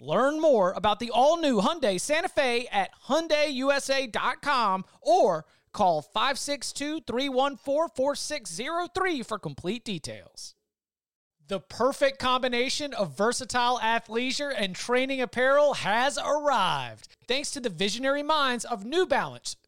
Learn more about the all-new Hyundai Santa Fe at hyundaiusa.com or call 562-314-4603 for complete details. The perfect combination of versatile athleisure and training apparel has arrived. Thanks to the visionary minds of New Balance,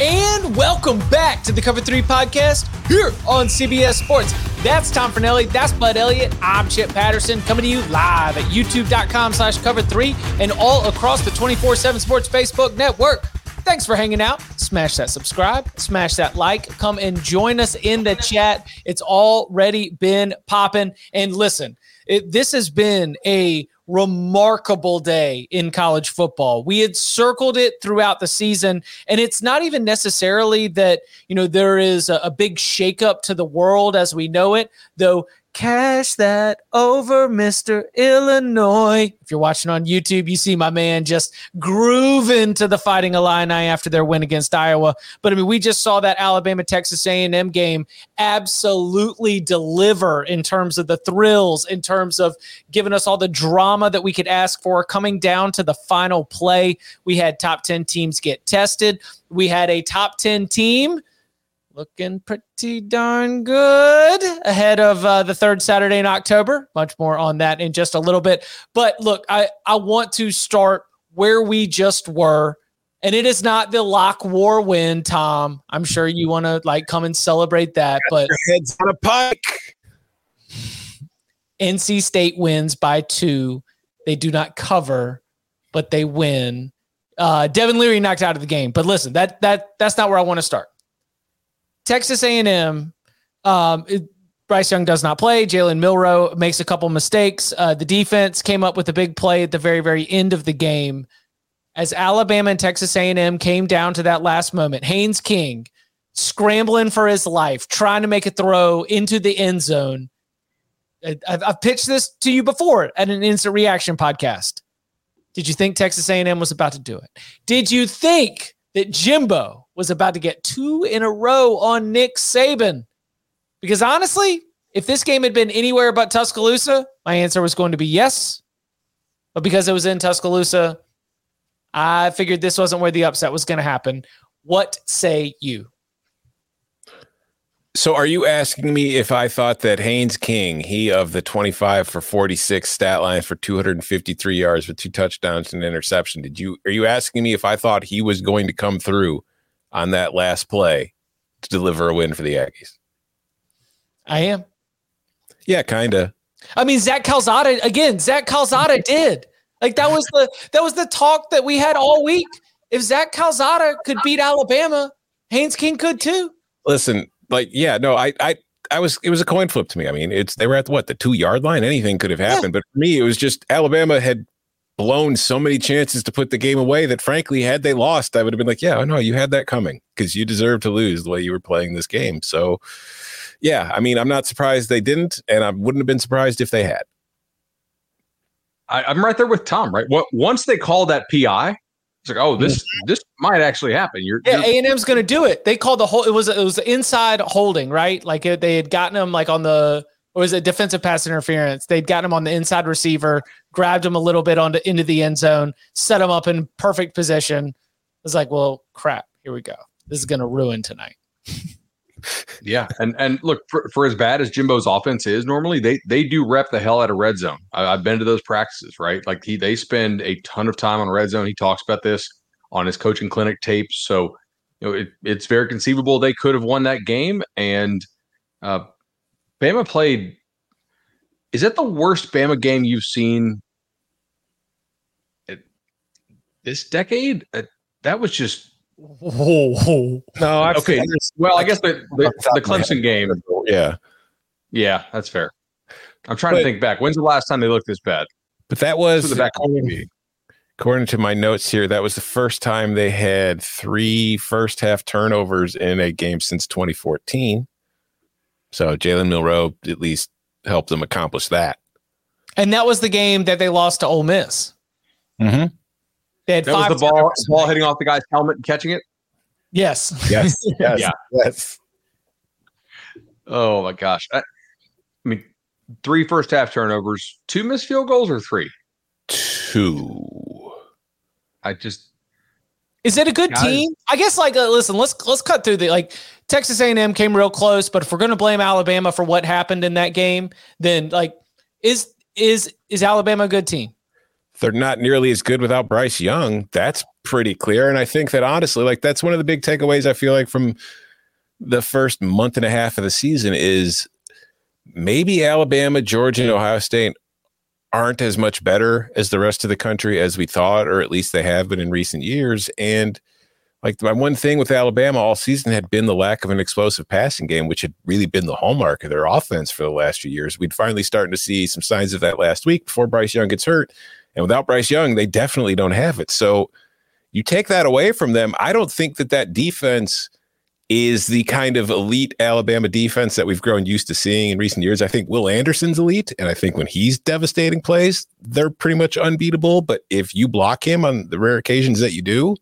And welcome back to the Cover 3 podcast here on CBS Sports. That's Tom Fornelli. That's Bud Elliott. I'm Chip Patterson coming to you live at youtube.com slash cover 3 and all across the 24-7 Sports Facebook network. Thanks for hanging out. Smash that subscribe, smash that like, come and join us in the chat. It's already been popping. And listen, it, this has been a remarkable day in college football. We had circled it throughout the season, and it's not even necessarily that, you know, there is a, a big shakeup to the world as we know it, though Cash that over, Mr. Illinois. If you're watching on YouTube, you see my man just grooving to the Fighting Illini after their win against Iowa. But I mean, we just saw that Alabama Texas A&M game absolutely deliver in terms of the thrills, in terms of giving us all the drama that we could ask for. Coming down to the final play, we had top 10 teams get tested. We had a top 10 team looking pretty darn good ahead of uh, the third Saturday in October. Much more on that in just a little bit. But look, I, I want to start where we just were. And it is not the lock war win, Tom. I'm sure you want to like come and celebrate that, but heads on a pike. NC State wins by two. They do not cover, but they win. Uh, Devin Leary knocked out of the game. But listen, that that that's not where I want to start. Texas A&M, um, it, Bryce Young does not play. Jalen Milroe makes a couple mistakes. Uh, the defense came up with a big play at the very, very end of the game. As Alabama and Texas A&M came down to that last moment, Haynes King scrambling for his life, trying to make a throw into the end zone. I've, I've pitched this to you before at an instant reaction podcast. Did you think Texas A&M was about to do it? Did you think that Jimbo was about to get two in a row on Nick Saban. Because honestly, if this game had been anywhere but Tuscaloosa, my answer was going to be yes. But because it was in Tuscaloosa, I figured this wasn't where the upset was going to happen. What say you? So, are you asking me if I thought that Haynes King, he of the 25 for 46 stat line for 253 yards with two touchdowns and interception, did you are you asking me if I thought he was going to come through on that last play to deliver a win for the Aggies? I am. Yeah, kind of. I mean, Zach Calzada again. Zach Calzada did like that was the that was the talk that we had all week. If Zach Calzada could beat Alabama, Haynes King could too. Listen, like yeah, no, I I I was it was a coin flip to me. I mean, it's they were at what the two yard line. Anything could have happened, yeah. but for me, it was just Alabama had blown so many chances to put the game away that frankly, had they lost, I would have been like, yeah, oh, I know you had that coming because you deserve to lose the way you were playing this game. So, yeah, I mean, I'm not surprised they didn't, and I wouldn't have been surprised if they had. I, am right there with Tom. Right, what once they call that PI, it's like, oh, this mm-hmm. this might actually happen. You're yeah, A and M's going to do it. They called the whole. It was it was inside holding, right? Like it, they had gotten him like on the or was it defensive pass interference? They'd gotten him on the inside receiver, grabbed him a little bit onto into the end zone, set him up in perfect position. It was like, well, crap. Here we go. This is going to ruin tonight. yeah, and and look for, for as bad as Jimbo's offense is normally, they they do rep the hell out of red zone. I, have been to those practices, right? Like he they spend a ton of time on red zone. He talks about this on his coaching clinic tapes. So you know it, it's very conceivable they could have won that game. And uh, Bama played. Is that the worst Bama game you've seen this decade? Uh, that was just Whoa. No, I've okay. well, I guess the the, the Clemson game. Yeah, yeah, that's fair. I'm trying but, to think back. When's the last time they looked this bad? But that was the back according, according to my notes here. That was the first time they had three first half turnovers in a game since 2014. So Jalen Milroe at least helped them accomplish that. And that was the game that they lost to Ole Miss. Mm-hmm. They had that five was the ball, ball hitting off the guy's helmet and catching it. Yes. Yes. yes. yeah. Yes. Oh my gosh. I, I, mean, three first half turnovers, two missed field goals, or three? Two. I just. Is it a good guys, team? I guess. Like, uh, listen, let's let's cut through the like. Texas A&M came real close, but if we're going to blame Alabama for what happened in that game, then like, is is is Alabama a good team? they're not nearly as good without Bryce Young. That's pretty clear. And I think that honestly, like that's one of the big takeaways I feel like from the first month and a half of the season is maybe Alabama, Georgia, and Ohio State aren't as much better as the rest of the country as we thought, or at least they have been in recent years. And like my one thing with Alabama all season had been the lack of an explosive passing game, which had really been the hallmark of their offense for the last few years. We'd finally starting to see some signs of that last week before Bryce Young gets hurt. And without Bryce Young, they definitely don't have it. So you take that away from them. I don't think that that defense is the kind of elite Alabama defense that we've grown used to seeing in recent years. I think Will Anderson's elite. And I think when he's devastating plays, they're pretty much unbeatable. But if you block him on the rare occasions that you do,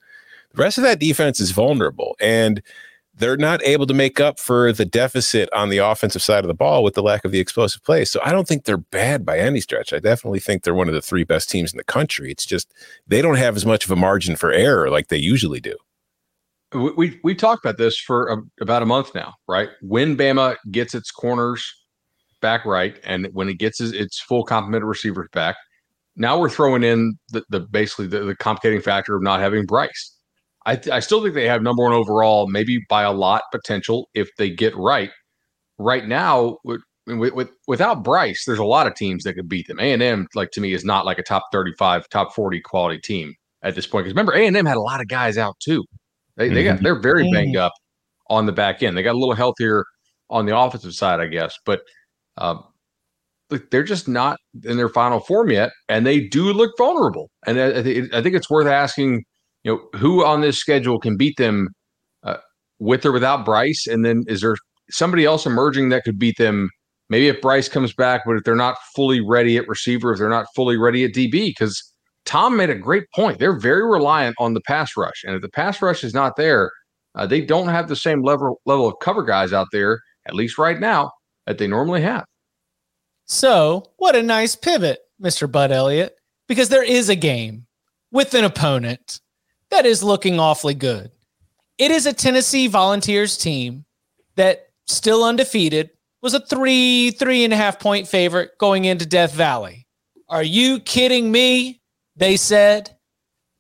the rest of that defense is vulnerable. And they're not able to make up for the deficit on the offensive side of the ball with the lack of the explosive play. So I don't think they're bad by any stretch. I definitely think they're one of the three best teams in the country. It's just they don't have as much of a margin for error like they usually do. We we, we talked about this for a, about a month now, right? When Bama gets its corners back right, and when it gets its, its full complement of receivers back, now we're throwing in the, the basically the, the complicating factor of not having Bryce I, th- I still think they have number one overall, maybe by a lot potential if they get right. Right now, with, with, with without Bryce, there's a lot of teams that could beat them. A and M, like to me, is not like a top 35, top 40 quality team at this point. Because remember, A and M had a lot of guys out too. They, mm-hmm. they got they're very banged up on the back end. They got a little healthier on the offensive side, I guess, but um, they're just not in their final form yet, and they do look vulnerable. And I, I think it's worth asking you know, who on this schedule can beat them uh, with or without Bryce? And then is there somebody else emerging that could beat them? Maybe if Bryce comes back, but if they're not fully ready at receiver, if they're not fully ready at DB, because Tom made a great point. They're very reliant on the pass rush, and if the pass rush is not there, uh, they don't have the same level level of cover guys out there, at least right now, that they normally have. So, what a nice pivot, Mr. Bud Elliott, because there is a game with an opponent that is looking awfully good. It is a Tennessee Volunteers team that still undefeated was a three, three and a half point favorite going into Death Valley. Are you kidding me? They said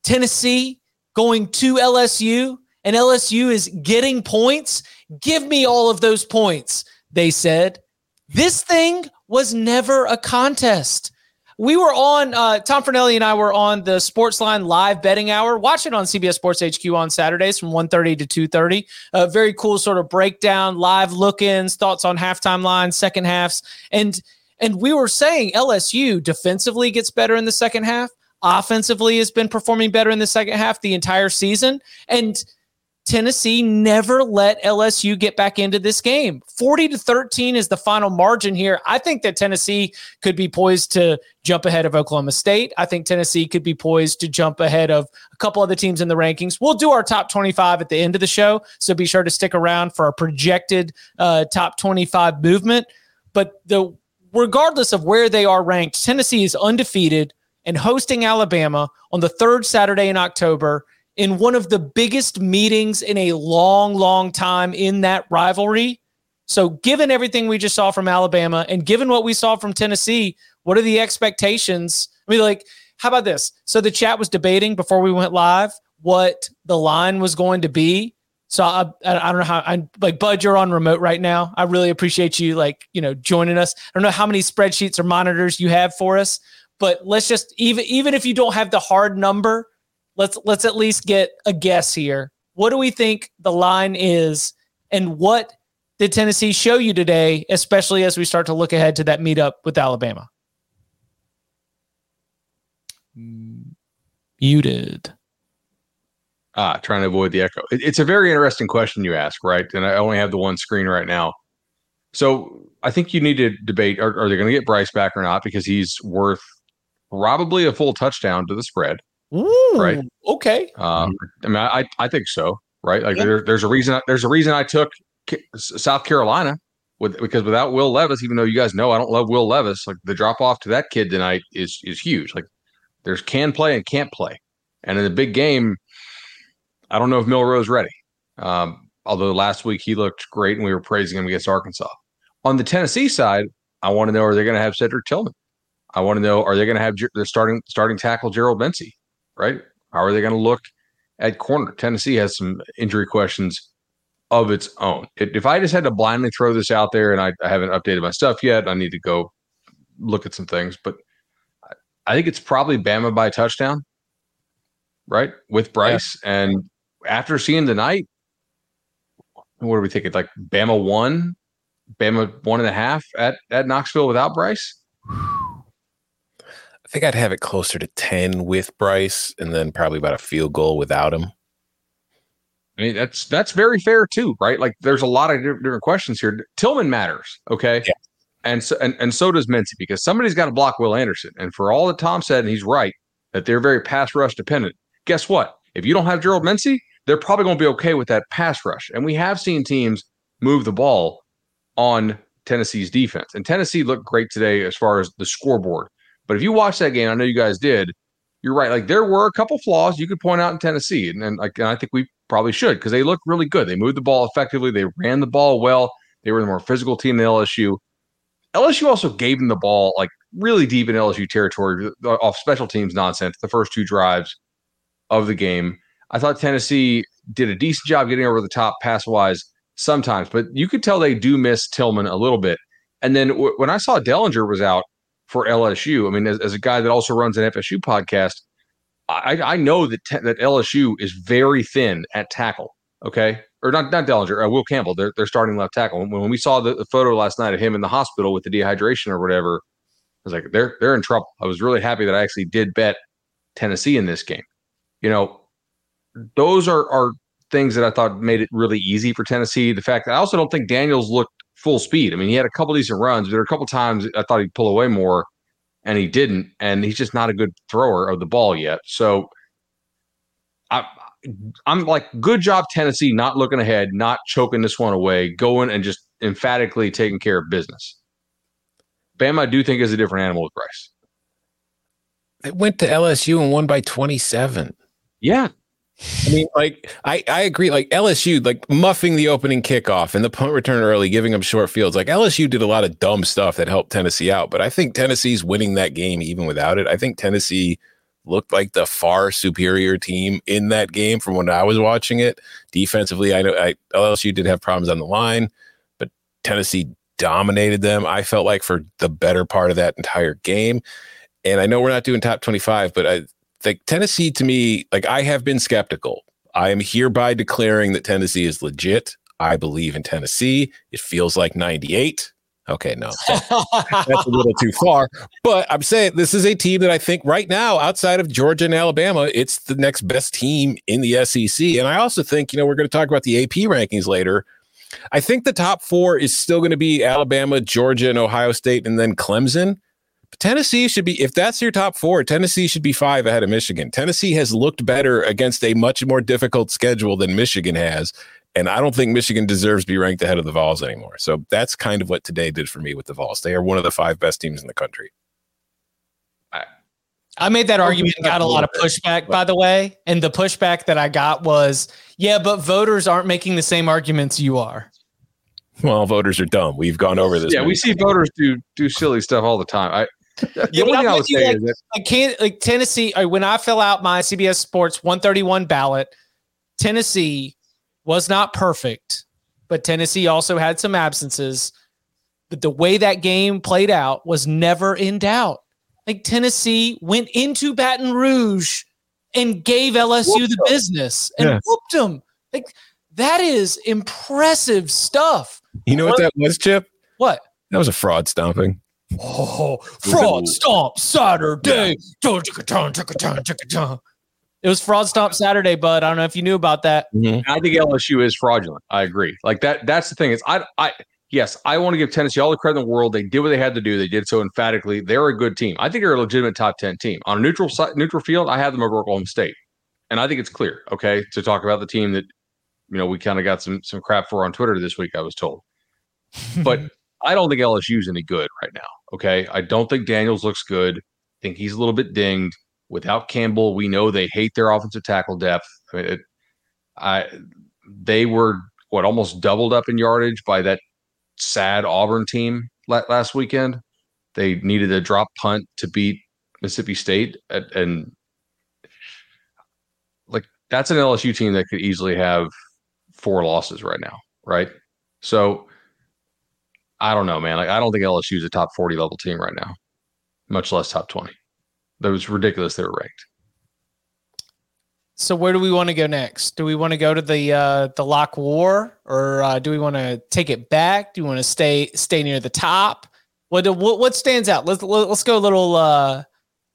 Tennessee going to LSU and LSU is getting points. Give me all of those points. They said this thing was never a contest. we were on uh, Tom Fornelli and I were on the Sportsline live betting hour. Watch it on CBS Sports HQ on Saturdays from 1.30 to 2.30. A very cool sort of breakdown, live look-ins, thoughts on halftime lines, second halves. And and we were saying LSU defensively gets better in the second half. Offensively has been performing better in the second half the entire season. And – Tennessee never let LSU get back into this game. 40 to 13 is the final margin here. I think that Tennessee could be poised to jump ahead of Oklahoma State. I think Tennessee could be poised to jump ahead of a couple other teams in the rankings. We'll do our top 25 at the end of the show. So be sure to stick around for our projected uh, top 25 movement. But the regardless of where they are ranked, Tennessee is undefeated and hosting Alabama on the third Saturday in October in one of the biggest meetings in a long, long time in that rivalry. So, given everything we just saw from Alabama and given what we saw from Tennessee, what are the expectations? I mean, like, how about this? So, the chat was debating before we went live what the line was going to be. So I, I don't know how I'm like Bud, you're on remote right now. I really appreciate you like, you know, joining us. I don't know how many spreadsheets or monitors you have for us, but let's just even even if you don't have the hard number, let's let's at least get a guess here. What do we think the line is, and what did Tennessee show you today, especially as we start to look ahead to that meetup with Alabama? Muted. Ah, trying to avoid the echo. It, it's a very interesting question you ask, right? And I only have the one screen right now. So I think you need to debate: Are, are they going to get Bryce back or not? Because he's worth probably a full touchdown to the spread. Ooh, right. Okay. Um, I mean, I I think so. Right. Like yeah. there, there's a reason. There's a reason I took South Carolina with because without Will Levis, even though you guys know I don't love Will Levis, like the drop off to that kid tonight is is huge. Like there's can play and can't play, and in the big game, I don't know if Milroe's ready. Um, although last week he looked great and we were praising him against Arkansas. On the Tennessee side, I want to know are they going to have Cedric Tillman? I want to know are they going to have the starting starting tackle Gerald Mincey? right? How are they going to look at corner? Tennessee has some injury questions of its own. If I just had to blindly throw this out there and I, I haven't updated my stuff yet, I need to go look at some things, but I think it's probably Bama by touchdown, right? With Bryce. Yeah. And after seeing tonight, what are we thinking? Like Bama one, Bama one and a half at, at Knoxville without Bryce? I think I'd have it closer to 10 with Bryce and then probably about a field goal without him. I mean, that's that's very fair too, right? Like there's a lot of different questions here. Tillman matters, okay? Yeah. And so and, and so does Mincey because somebody's got to block Will Anderson. And for all that Tom said, and he's right, that they're very pass rush dependent. Guess what? If you don't have Gerald Mincey, they're probably going to be okay with that pass rush. And we have seen teams move the ball on Tennessee's defense. And Tennessee looked great today as far as the scoreboard. But if you watch that game, I know you guys did. You're right. Like there were a couple flaws you could point out in Tennessee, and, and like and I think we probably should because they looked really good. They moved the ball effectively. They ran the ball well. They were the more physical team than LSU. LSU also gave them the ball like really deep in LSU territory off special teams nonsense. The first two drives of the game, I thought Tennessee did a decent job getting over the top pass wise sometimes, but you could tell they do miss Tillman a little bit. And then w- when I saw Dellinger was out, for LSU. I mean, as, as a guy that also runs an FSU podcast, I, I know that te- that LSU is very thin at tackle. Okay, or not not Dellinger, uh, Will Campbell. They're they're starting left tackle. When, when we saw the, the, photo last night of him in the hospital with the dehydration or whatever, I was like, they're they're in trouble. I was really happy that I actually did bet Tennessee in this game. You know, those are are things that I thought made it really easy for Tennessee. The fact that I also don't think Daniels looked full speed. I mean, he had a couple decent runs, but there were a couple times I thought he'd pull away more, and he didn't. And he's just not a good thrower of the ball yet. So I, I'm like, good job, Tennessee, not looking ahead, not choking this one away, going and just emphatically taking care of business. Bama, I do think is a different animal with Bryce. They went to LSU and won by 27. Yeah, I mean, like I, I agree. Like LSU, like muffing the opening kickoff and the punt return early, giving them short fields. Like LSU did a lot of dumb stuff that helped Tennessee out. But I think Tennessee's winning that game even without it. I think Tennessee looked like the far superior team in that game from when I was watching it. Defensively, I know I, LSU did have problems on the line, but Tennessee dominated them. I felt like for the better part of that entire game. And I know we're not doing top 25, but I think Tennessee to me, like I have been skeptical. I am hereby declaring that Tennessee is legit. I believe in Tennessee. It feels like 98. Okay, no, that's a little too far. But I'm saying this is a team that I think right now, outside of Georgia and Alabama, it's the next best team in the SEC. And I also think, you know, we're going to talk about the AP rankings later. I think the top four is still going to be Alabama, Georgia, and Ohio State, and then Clemson. Tennessee should be, if that's your top four, Tennessee should be five ahead of Michigan. Tennessee has looked better against a much more difficult schedule than Michigan has. And I don't think Michigan deserves to be ranked ahead of the Vols anymore. So that's kind of what today did for me with the Vols. They are one of the five best teams in the country. I made that argument and got a lot of pushback, by the way. And the pushback that I got was, yeah, but voters aren't making the same arguments you are. Well, voters are dumb. We've gone over this. Yeah, we see voters do do silly stuff all the time. I the Yeah, only thing I'm I would say like- is that I can't like Tennessee. When I fill out my CBS Sports 131 ballot, Tennessee was not perfect, but Tennessee also had some absences. But the way that game played out was never in doubt. Like Tennessee went into Baton Rouge and gave LSU the business and Yeah. whooped them. Like that is impressive stuff. You know what that was, Chip? What? That was a fraud stomping. Oh, fraud stomp Saturday. It was fraud stomp Saturday, bud. I don't know if you knew about that. Mm-hmm. I think LSU is fraudulent. I agree. Like that. That's the thing is I I yes I want to give Tennessee all the credit in the world. They did what they had to do. They did so emphatically. They're a good team. I think they're a legitimate top ten team on a neutral side, neutral field. I have them over Oklahoma State, and I think it's clear. Okay, to talk about the team that you know we kind of got some some crap for on Twitter this week. I was told, but I don't think LSU's any good right now. Okay, I don't think Daniels looks good. I think he's a little bit dinged. Without Campbell, we know they hate their offensive tackle depth. I mean, it, I they were what almost doubled up in yardage by that sad Auburn team last weekend. They needed a drop punt to beat Mississippi State, and, and like that's an LSU team that could easily have four losses right now, right? So I don't know, man. Like I don't think LSU is a top forty level team right now, much less top twenty. That was ridiculous. They were ranked. So where do we want to go next? Do we want to go to the uh, the lock war, or uh, do we want to take it back? Do we want to stay stay near the top? What what, what stands out? Let's let's go a little uh,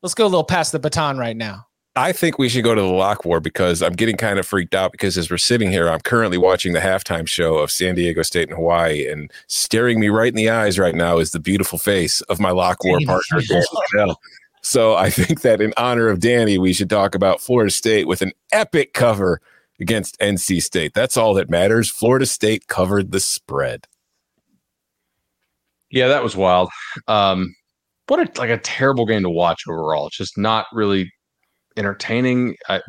let's go a little past the baton right now. I think we should go to the lock war because I'm getting kind of freaked out because as we're sitting here, I'm currently watching the halftime show of San Diego State and Hawaii, and staring me right in the eyes right now is the beautiful face of my lock war partner. So I think that in honor of Danny, we should talk about Florida State with an epic cover against NC State. That's all that matters. Florida State covered the spread. Yeah, that was wild. Um, what a like a terrible game to watch overall. It's just not really entertaining. I,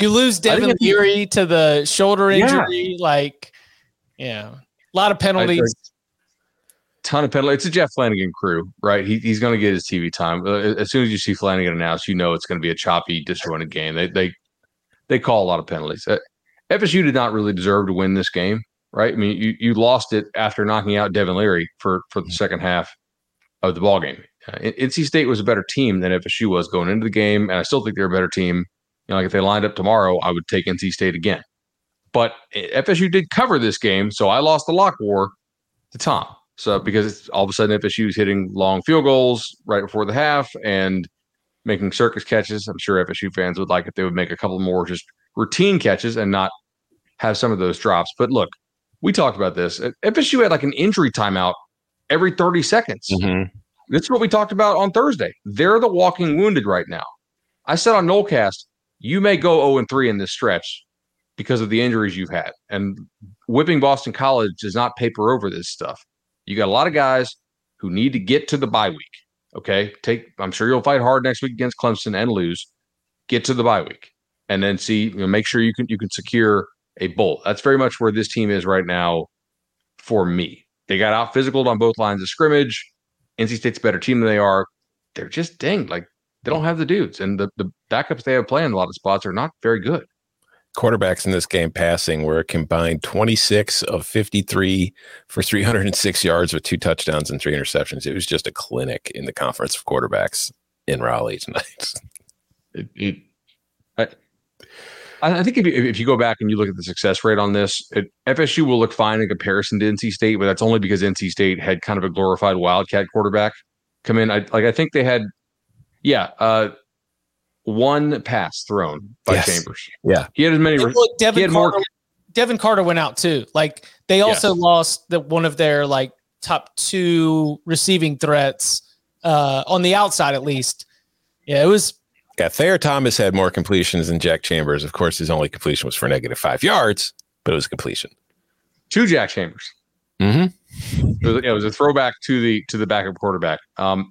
You lose Devin if you- Leary to the shoulder Yeah. injury, like yeah, a lot of penalties. ton of penalties. It's a Jeff Flanagan crew, right? He, he's going to get his TV time. Uh, As soon as you see Flanagan announced, you know it's going to be a choppy, disjointed game. They they they call a lot of penalties. Uh, FSU did not really deserve to win this game, right? I mean, you you lost it after knocking out Devin Leary for for the second half of the ball game. Uh, NC State was a better team than FSU was going into the game, and I still think they're a better team. You know, like if they lined up tomorrow, I would take NC State again. But uh, FSU did cover this game, so I lost the lock war to Tom. So because all of a sudden FSU is hitting long field goals right before the half and making circus catches. I'm sure FSU fans would like if they would make a couple more just routine catches and not have some of those drops. But look, we talked about this. FSU had like an injury timeout every 30 seconds. This is what we talked about on Thursday. They're the walking wounded right now. I said on Nolecast, you may go 0 and 3 in this stretch because of the injuries you've had. And whipping Boston College does not paper over this stuff. You got a lot of guys who need to get to the bye week. Okay. Take I'm sure you'll fight hard next week against Clemson and lose. Get to the bye week. And then see, you know, make sure you can you can secure a bowl. That's very much where this team is right now for me. They got out physical on both lines of scrimmage. NC State's a better team than they are. They're just dinged. Like they don't have the dudes. And the, the backups they have playing a lot of spots are not very good. Quarterbacks in this game passing were a combined 26 of 53 for 306 yards with two touchdowns and three interceptions. It was just a clinic in the conference of quarterbacks. in Raleigh tonight. It, it I, I think if you, if you go back and you look at the success rate on this, it, FSU will look fine in comparison to NC State, but that's only because NC State had kind of a glorified Wildcat quarterback come in. I like I think they had, yeah, uh, one pass thrown by yes. Chambers. Yeah, he had as many. Look, Devin Carter, more, Devin Carter went out too. Like they also yes. lost the one of their like top two receiving threats uh, on the outside at least. Yeah, it was. Yeah, Thayer Thomas had more completions than Jack Chambers. Of course, his only completion was for negative five yards, but it was a completion. To Jack Chambers. Mm-hmm. It was, it was a throwback to the to the backup quarterback. Um,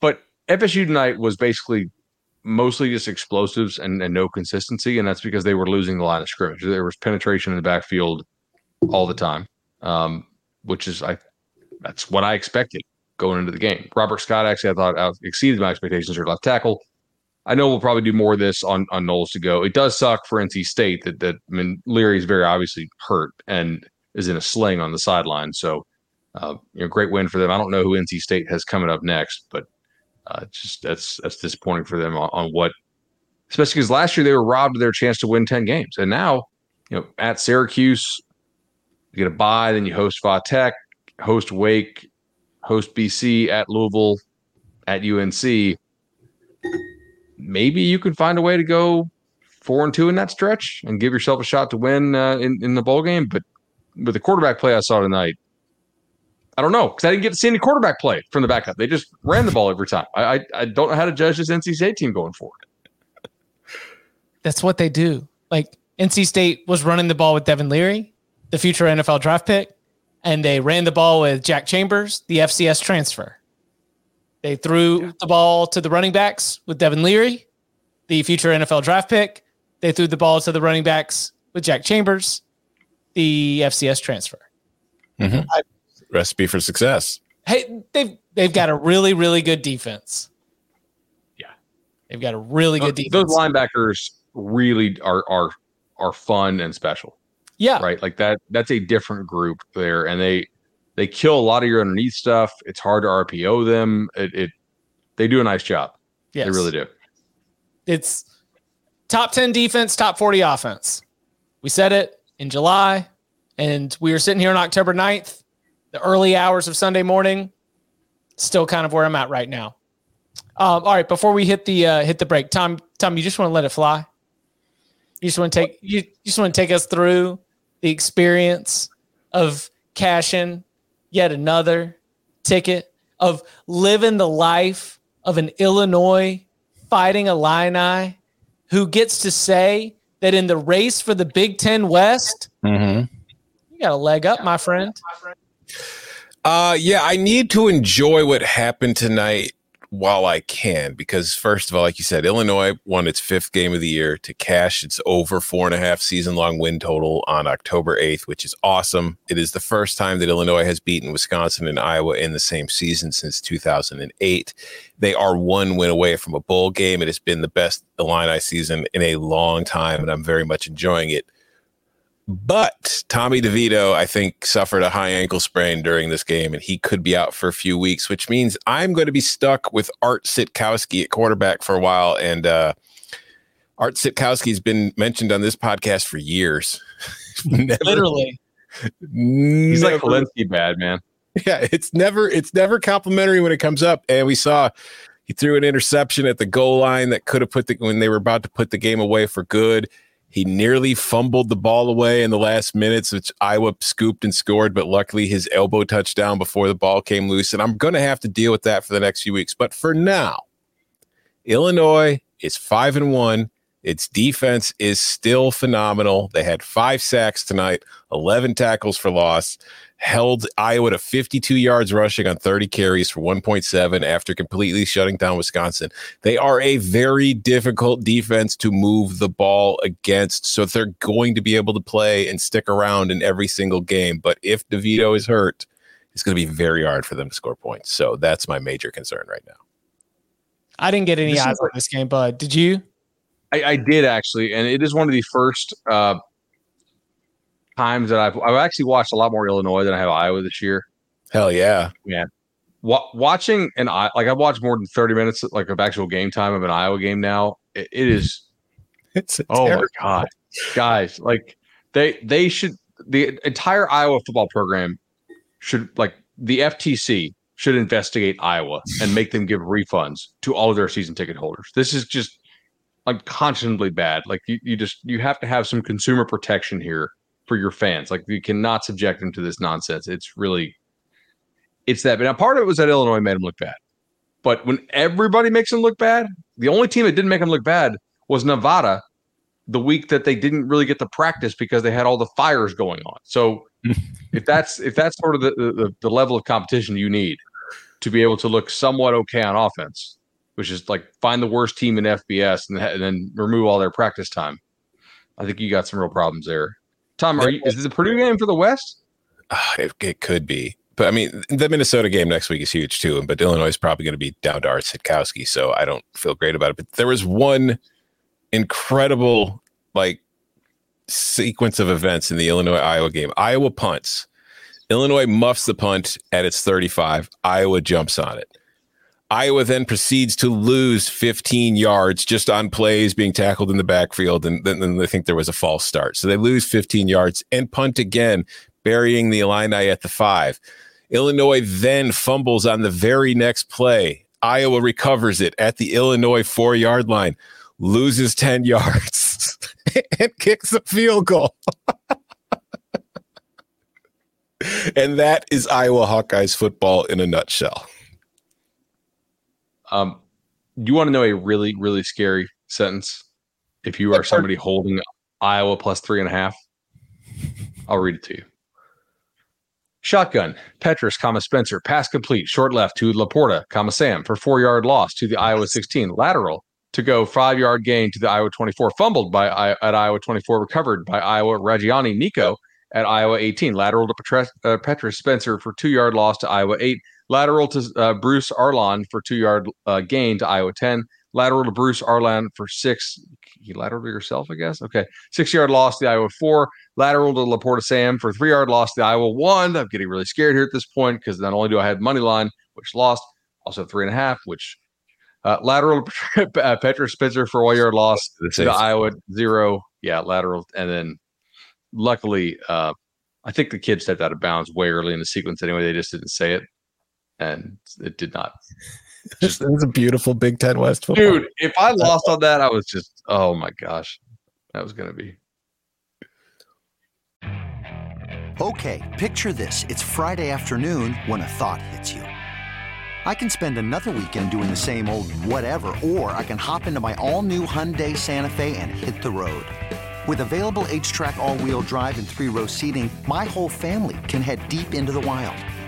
but FSU tonight was basically mostly just explosives and, and no consistency, and that's because they were losing the line of scrimmage. There was penetration in the backfield all the time, um, which is I that's what I expected going into the game. Robert Scott actually I thought out, exceeded my expectations for left tackle. I know we'll probably do more of this on on Knowles to go. It does suck for NC State that that I mean Leary is very obviously hurt and is in a sling on the sideline. So uh, you know, great win for them. I don't know who NC State has coming up next, but uh, just that's that's disappointing for them on, on what, especially because last year they were robbed of their chance to win ten games, and now you know at Syracuse you get a bye, then you host Va Tech, host Wake, host BC at Louisville, at UNC. Maybe you can find a way to go four and two in that stretch and give yourself a shot to win uh, in in the bowl game. But with the quarterback play I saw tonight, I don't know because I didn't get to see any quarterback play from the backup. They just ran the ball every time. I, I, I don't know how to judge this NC State team going forward. That's what they do. Like NC State was running the ball with Devin Leary, the future NFL draft pick, and they ran the ball with Jack Chambers, the FCS transfer. They threw yeah. the ball to the running backs with Devin Leary, the future NFL draft pick. They threw the ball to the running backs with Jack Chambers, the FCS transfer. Mm-hmm. I, Recipe for success. Hey, they've they've got a really really good defense. Yeah, they've got a really good defense. Those linebackers really are are are fun and special. Yeah, right. Like that. That's a different group there, and they they kill a lot of your underneath stuff. It's hard to RPO them. It, it they do a nice job. Yes. they really do. It's top ten defense, top forty offense. We said it in July, and we are sitting here on October 9th, the early hours of Sunday morning. Still kind of where I'm at right now. Um, all right, before we hit the uh, hit the break, Tom, Tom, you just want to let it fly. You just want to take you, you just want to take us through the experience of cashing yet another ticket of living the life of an Illinois fighting Illini who gets to say that in the race for the Big Ten West, mm-hmm. you got a leg up, my friend. Uh, yeah, I need to enjoy what happened tonight while I can, because first of all, like you said, Illinois won its fifth game of the year to cash its over four and a half season long win total on October 8th, which is awesome. It is the first time that Illinois has beaten Wisconsin and Iowa in the same season since 2008. They are one win away from a bowl game. It has been the best Illini season in a long time, and I'm very much enjoying it. But Tommy DeVito, I think, suffered a high ankle sprain during this game, and he could be out for a few weeks, which means I'm going to be stuck with Art Sitkowski at quarterback for a while. And uh, Art Sitkowski has been mentioned on this podcast for years. never, Literally, he's never, like Valencia bad man. Yeah, it's never it's never complimentary when it comes up. And we saw he threw an interception at the goal line that could have put the when they were about to put the game away for good. He nearly fumbled the ball away in the last minutes, which Iowa scooped and scored, but luckily his elbow touched down before the ball came loose. And I'm going to have to deal with that for the next few weeks. But for now, Illinois is five and one. Its defense is still phenomenal. They had five sacks tonight, 11 tackles for loss held Iowa to 52 yards rushing on 30 carries for 1.7 after completely shutting down Wisconsin. They are a very difficult defense to move the ball against, so they're going to be able to play and stick around in every single game. But if DeVito is hurt, it's going to be very hard for them to score points. So that's my major concern right now. I didn't get any this eyes on this game, but did you? I, I, did actually, and it is one of the first uh, times that I've I've actually watched a lot more Illinois than I have Iowa this year. Hell yeah, yeah. wa- watching an I like I've watched more than 30 minutes like of actual game time of an Iowa game now. it, it is It's oh terrible- my god, guys! Like they they should the entire Iowa football program should like the FTC should investigate Iowa and make them give refunds to all of their season ticket holders. This is just unconscionably bad. Like you, you just you have to have some consumer protection here for your fans. Like you cannot subject them to this nonsense. It's really it's that. But now part of it was that Illinois made them look bad. But when everybody makes them look bad, the only team that didn't make them look bad was Nevada the week that they didn't really get to practice because they had all the fires going on. So if that's if that's sort of the, the the level of competition you need to be able to look somewhat okay on offense, which is like find the worst team in FBS and, and then remove all their practice time. I think you got some real problems there. Tom, are you, is this a Purdue game for the West? Ah, it, it could be. But I mean, the Minnesota game next week is huge too. But Illinois is probably going to be down to Art Sitkowski, so I don't feel great about it. But there was one incredible like sequence of events in the Illinois Iowa game. Iowa punts. Illinois muffs the punt at its 35. Iowa jumps on it. Iowa then proceeds to lose 15 yards just on plays being tackled in the backfield. And then, then they think there was a false start. So they lose 15 yards and punt again, burying the Illini at the five. Illinois then fumbles on the very next play. Iowa recovers it at the Illinois four yard line, loses 10 yards, and kicks a field goal. and that is Iowa Hawkeyes football in a nutshell. Um, you want to know a really, really scary sentence? If you are somebody holding Iowa plus three and a half, I'll read it to you. Shotgun, Petras, comma Spencer, pass complete, short left to LaPorta, comma Sam for four yard loss to the Iowa 16, lateral to go five yard gain to the Iowa 24, fumbled by I- at Iowa 24, recovered by Iowa Ragaini Nico at Iowa 18, lateral to Petras, uh, Petras Spencer for two yard loss to Iowa 8, lateral to uh, Bruce Arland for two yard uh, gain to Iowa 10, lateral to Bruce Arland for six. You lateral to yourself, I guess. Okay, six yard loss to Iowa four, lateral to LaPorta Sam for three yard loss to Iowa one. I'm getting really scared here at this point because not only do I have money line, which lost, also three and a half, which uh, lateral to uh, Petra Spitzer for one yard loss to. Iowa zero. Yeah, lateral, and then luckily, uh, I think the kid stepped out of bounds way early in the sequence. Anyway, they just didn't say it, and it did not. Just it was a beautiful Big Ten West football. Dude, if I lost on that, I was just oh my gosh, that was gonna be. Okay, picture this. It's Friday afternoon when a thought hits you. I can spend another weekend doing the same old whatever, or I can hop into my all new Hyundai Santa Fe and hit the road. With available HTRAC, all wheel drive, and three row seating, my whole family can head deep into the wild.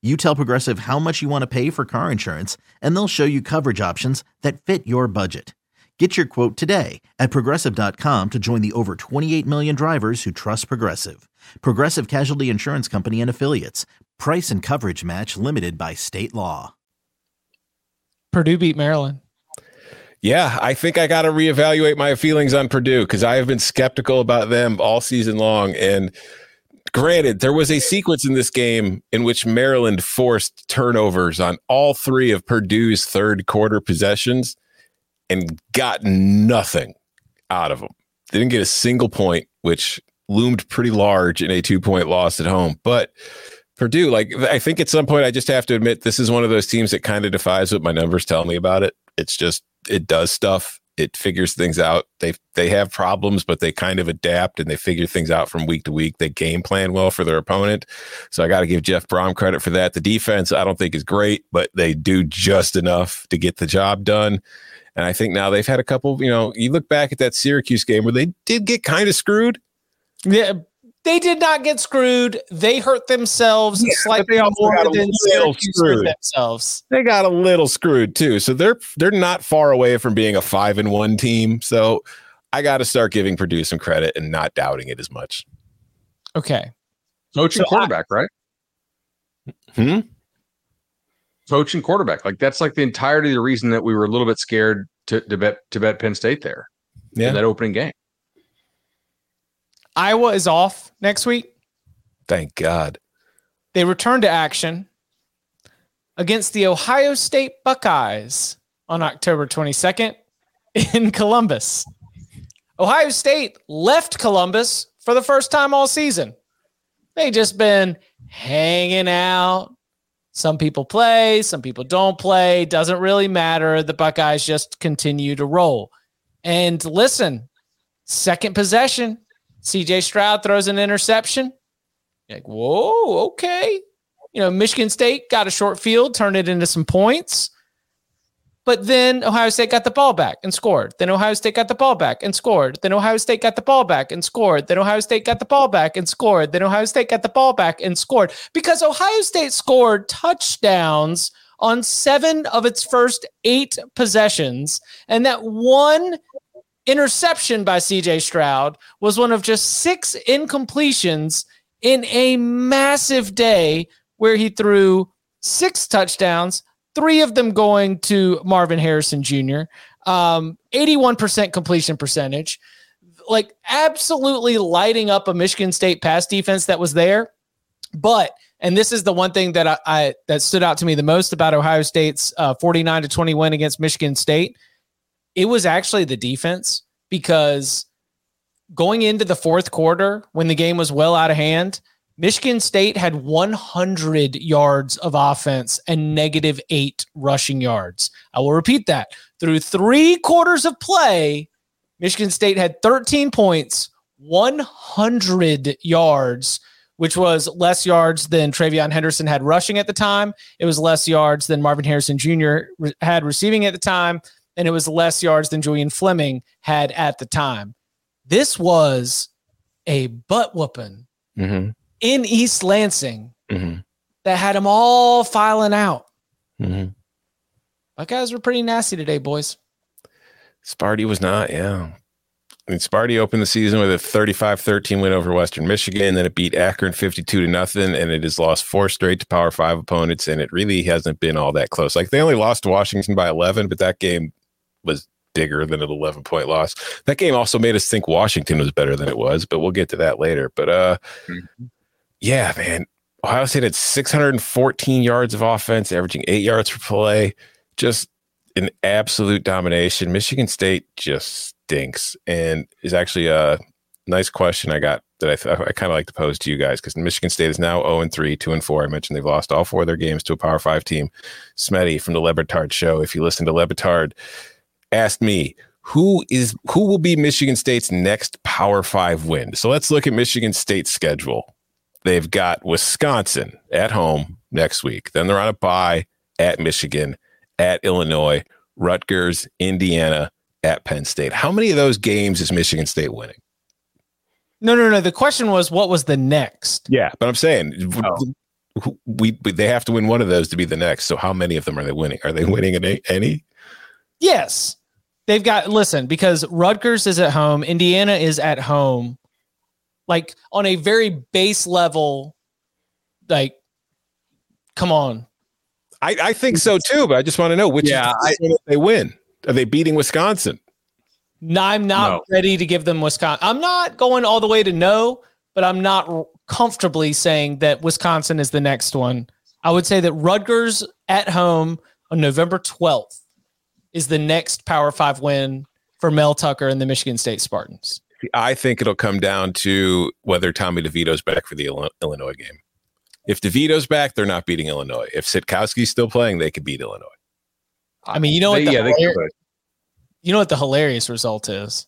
You tell Progressive how much you want to pay for car insurance, and they'll show you coverage options that fit your budget. Get your quote today at progressive.com to join the over 28 million drivers who trust Progressive. Progressive Casualty Insurance Company and Affiliates. Price and coverage match limited by state law. Purdue beat Maryland. Yeah, I think I got to reevaluate my feelings on Purdue because I have been skeptical about them all season long. And granted, there was a sequence in this game in which Maryland forced turnovers on all three of Purdue's third quarter possessions and got nothing out of them. They didn't get a single point, which loomed pretty large in a two point loss at home. But Purdue, like, I think at some point I just have to admit this is one of those teams that kind of defies what my numbers tell me about it. It's just, it does stuff. It figures things out. They they have problems, but they kind of adapt and they figure things out from week to week. They game plan well for their opponent. So I got to give Jeff Brohm credit for that. The defense I don't think is great, but they do just enough to get the job done. And I think now they've had a couple, you know, you look back at that Syracuse game where they did get kind of screwed. Yeah, they did not get screwed. They hurt themselves Yeah, slightly they more got a than little Syracuse screwed. themselves. They got a little screwed too. So they're they're not far away from being a five and one team. So I got to start giving Purdue some credit and not doubting it as much. Okay. Coach and So I- quarterback, right? Hmm? Coach and quarterback. Like that's like the entirety of the reason that we were a little bit scared to, to bet to bet Penn State there Yeah. in that opening game. Iowa is off next week. Thank God. They return to action against the Ohio State Buckeyes on October 22nd in Columbus. Ohio State left Columbus for the first time all season. They just been hanging out. Some people play, some people don't play. Doesn't really matter. The Buckeyes just continue to roll. And listen, second possession, CJ Stroud throws an interception. You're like, whoa, okay. You know, Michigan State got a short field, turned it into some points. But then Ohio State got the ball back and scored. Then Ohio State got the ball back and scored. Then Ohio State got the ball back and scored. Then Ohio State got the ball back and scored. Then Ohio State got the ball back and scored because Ohio State scored touchdowns on seven of its first eight possessions. And that one interception by CJ Stroud was one of just six incompletions in a massive day where he threw six touchdowns, three of them going to Marvin Harrison Jr., um, 81% completion percentage, like absolutely lighting up a Michigan State pass defense that was there. But and this is the one thing that I, I that stood out to me the most about Ohio State's uh, 49 to 20 win against Michigan State. It was actually the defense because going into the fourth quarter when the game was well out of hand, Michigan State had 100 yards of offense and negative eight rushing yards. I will repeat that. Through three quarters of play, Michigan State had 13 points, 100 yards, which was less yards than TreVeyon Henderson had rushing at the time. It was less yards than Marvin Harrison Jr. had receiving at the time. And it was less yards than Julian Fleming had at the time. This was a butt whooping Mm-hmm. in East Lansing Mm-hmm. that had them all filing out. Mm-hmm. Buckeyes were pretty nasty today, boys. Sparty was not, yeah. I mean, Sparty opened the season with a 35-13 win over Western Michigan, then it beat Akron 52 to nothing, and it has lost four straight to Power Five opponents, and it really hasn't been all that close. Like they only lost to Washington by 11, but that game was bigger than an 11 point loss. That game also made us think Washington was better than it was, but we'll get to that later. But uh, yeah, man, Ohio State had 614 yards of offense, averaging eight yards per play. Just an absolute domination. Michigan State just stinks, and is actually a nice question I got that I, th- I kind of like to pose to you guys because Michigan State is now 0 and 3, 2 and 4. I mentioned they've lost all four of their games to a Power Five team. Smetty from the Le Batard show. If you listen to Le Batard, asked me who is who will be Michigan State's next Power Five win. So let's look at Michigan State's schedule. They've got Wisconsin at home next week. Then they're on a bye at Michigan, at Illinois, Rutgers, Indiana, at Penn State. How many of those games is Michigan State winning? No, no, no. The question was, what was the next? Yeah, but I'm saying oh. who- we, we they have to win one of those to be the next. So how many of them are they winning? Are they winning any? any? Yes. They've got, listen, because Rutgers is at home, Indiana is at home. Like on a very base level, like, come on. I, I think so too, but I just want to know which Yeah, is the one they win. Are they beating Wisconsin? No, I'm not No. ready to give them Wisconsin. I'm not going all the way to no, but I'm not comfortably saying that Wisconsin is the next one. I would say that Rutgers at home on November 12th is the next Power Five win for Mel Tucker and the Michigan State Spartans. I think it'll come down to whether Tommy DeVito's back for the Illinois game. If DeVito's back, they're not beating Illinois. If Sitkowski's still playing, they could beat Illinois. I mean, you know what? They- The yeah, hilar- you know what the hilarious result is?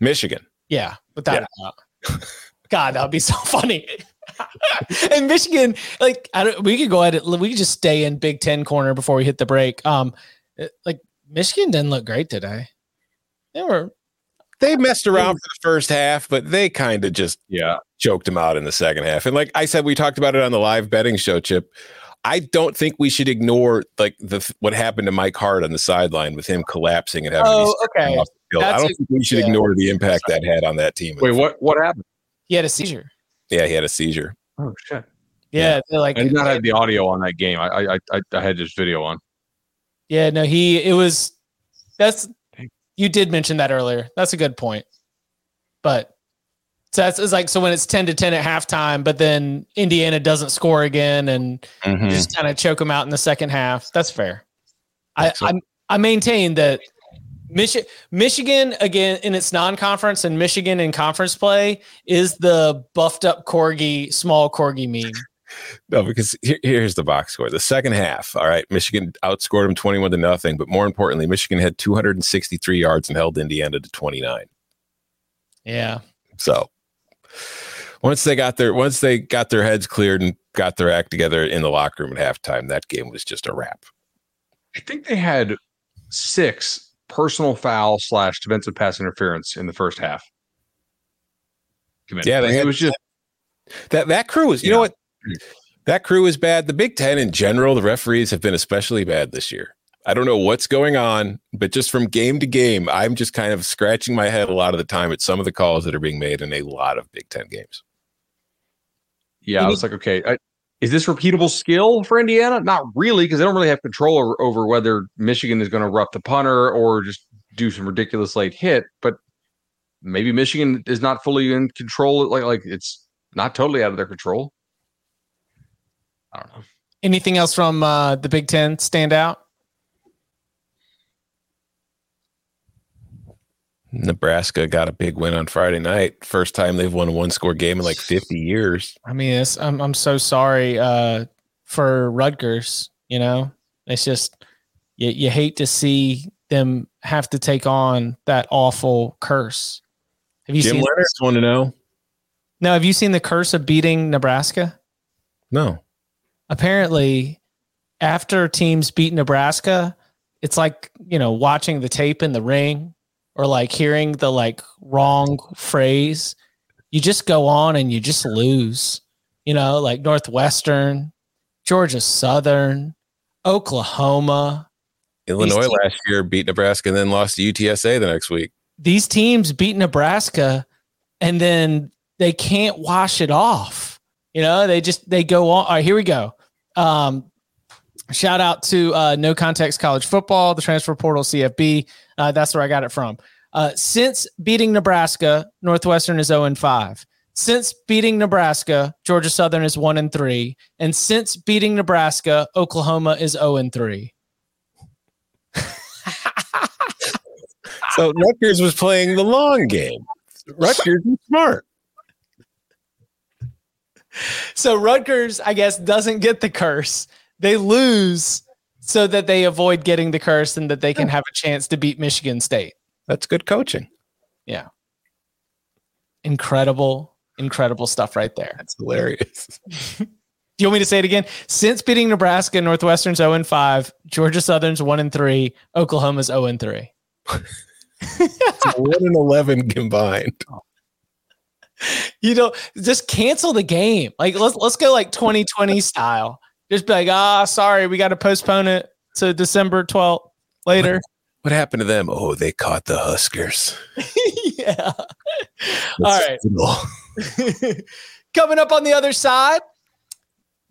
Michigan. Yeah, without a doubt. God, that would be so funny. and Michigan, like, I don't, we could go ahead. and- We could just stay in Big Ten corner before we hit the break. Um, like Michigan didn't look great today. They were They messed around for the first half, but they kind of just Yeah. choked him out in the second half. And like I said, we talked about it on the live betting show, Chip. I don't think we should ignore like the what happened to Mike Hart on the sideline with him collapsing and having. Oh, okay. I don't a, think we should yeah. ignore the impact that had on that team. Wait, what? What happened? He had a seizure. Yeah, he had a seizure. Oh shit! Yeah, yeah. like I did not have the audio on that game. I I I, I had just video on. Yeah, no, he it was. That's you did mention that earlier. That's a good point, but so that's it's like so when it's ten to ten at halftime, but then Indiana doesn't score again and Mm-hmm. just kind of choke them out in the second half. That's fair. I I, I maintain that Michi- Michigan again in its non-conference and Michigan in conference play is the buffed up corgi, small corgi meme. No, because here, here's the box score. The second half, all right, Michigan outscored them 21 to nothing, but more importantly, Michigan had 263 yards and held Indiana to 29. Yeah, So once they got their once they got their heads cleared and got their act together in the locker room at halftime, that game was just a wrap. I think they had six personal foul slash defensive pass interference in the first half. Yeah, they had- it was just That that crew was. you Yeah. know what? That crew is bad. The Big Ten in general, the referees have been especially bad this year. I don't know what's going on, but just from game to game, I'm just kind of scratching my head a lot of the time at some of the calls that are being made in a lot of Big Ten games. yeah. I was like, okay, I, is this repeatable skill for Indiana? Not really, because they don't really have control over, over whether Michigan is going to rough the punter or just do some ridiculous late hit. But maybe Michigan is not fully in control. Like like it's not totally out of their control. I don't know. Anything else from uh, the Big Ten stand out? Nebraska got a big win on Friday night. First time they've won a one score game in like 50 years. I mean, it's, I'm I'm so sorry uh, for Rutgers. You know, it's just you, you hate to see them have to take on that awful curse. Have you Jim seen? Leonard's want to know? No, have you seen the curse of beating Nebraska? No. Apparently, after teams beat Nebraska, it's like you know watching the tape in the ring or like hearing the like wrong phrase. You just go on and you just lose. You know, like Northwestern, Georgia Southern, Oklahoma. Illinois teams- last year beat Nebraska and then lost to UTSA the next week. These teams beat Nebraska and then they can't wash it off. You know, they just they go on. All right, here we go. Um, shout out to uh, No Context College Football, the transfer portal CFB. Uh, that's where I got it from. Uh, since beating Nebraska, Northwestern is 0 and 5. Since beating Nebraska, Georgia Southern is 1 and 3. And since beating Nebraska, Oklahoma is 0 and 3. So Rutgers was playing the long game. Rutgers is smart. So Rutgers, I guess, doesn't get the curse. They lose so that they avoid getting the curse and that they can have a chance to beat Michigan State. That's good coaching. Yeah. Incredible, incredible stuff right there. That's hilarious. Do you want me to say it again? Since beating Nebraska, Northwestern's 0 and 5, Georgia Southern's 1 and 3, Oklahoma's 0 and 3. One and eleven combined. Oh, You know, just cancel the game. Like let's let's go like 2020 style. Just be like, ah, sorry, we got to postpone it to December 12th later. What happened to them? Oh, they caught the Huskers. yeah. All right. Coming up on the other side,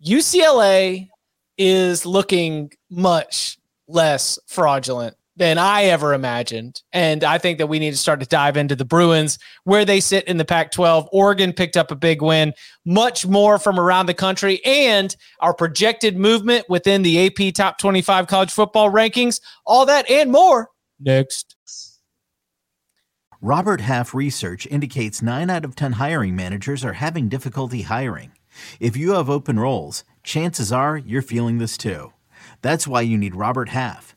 UCLA is looking much less fraudulent than I ever imagined. And I think that we need to start to dive into the Bruins, where they sit in the Pac 12. Oregon picked up a big win, much more from around the country, and our projected movement within the AP top 25 college football rankings. All that and more next. Robert Half research indicates 9 out of 10 hiring managers are having difficulty hiring. If you have open roles, chances are you're feeling this too. That's why you need Robert Half.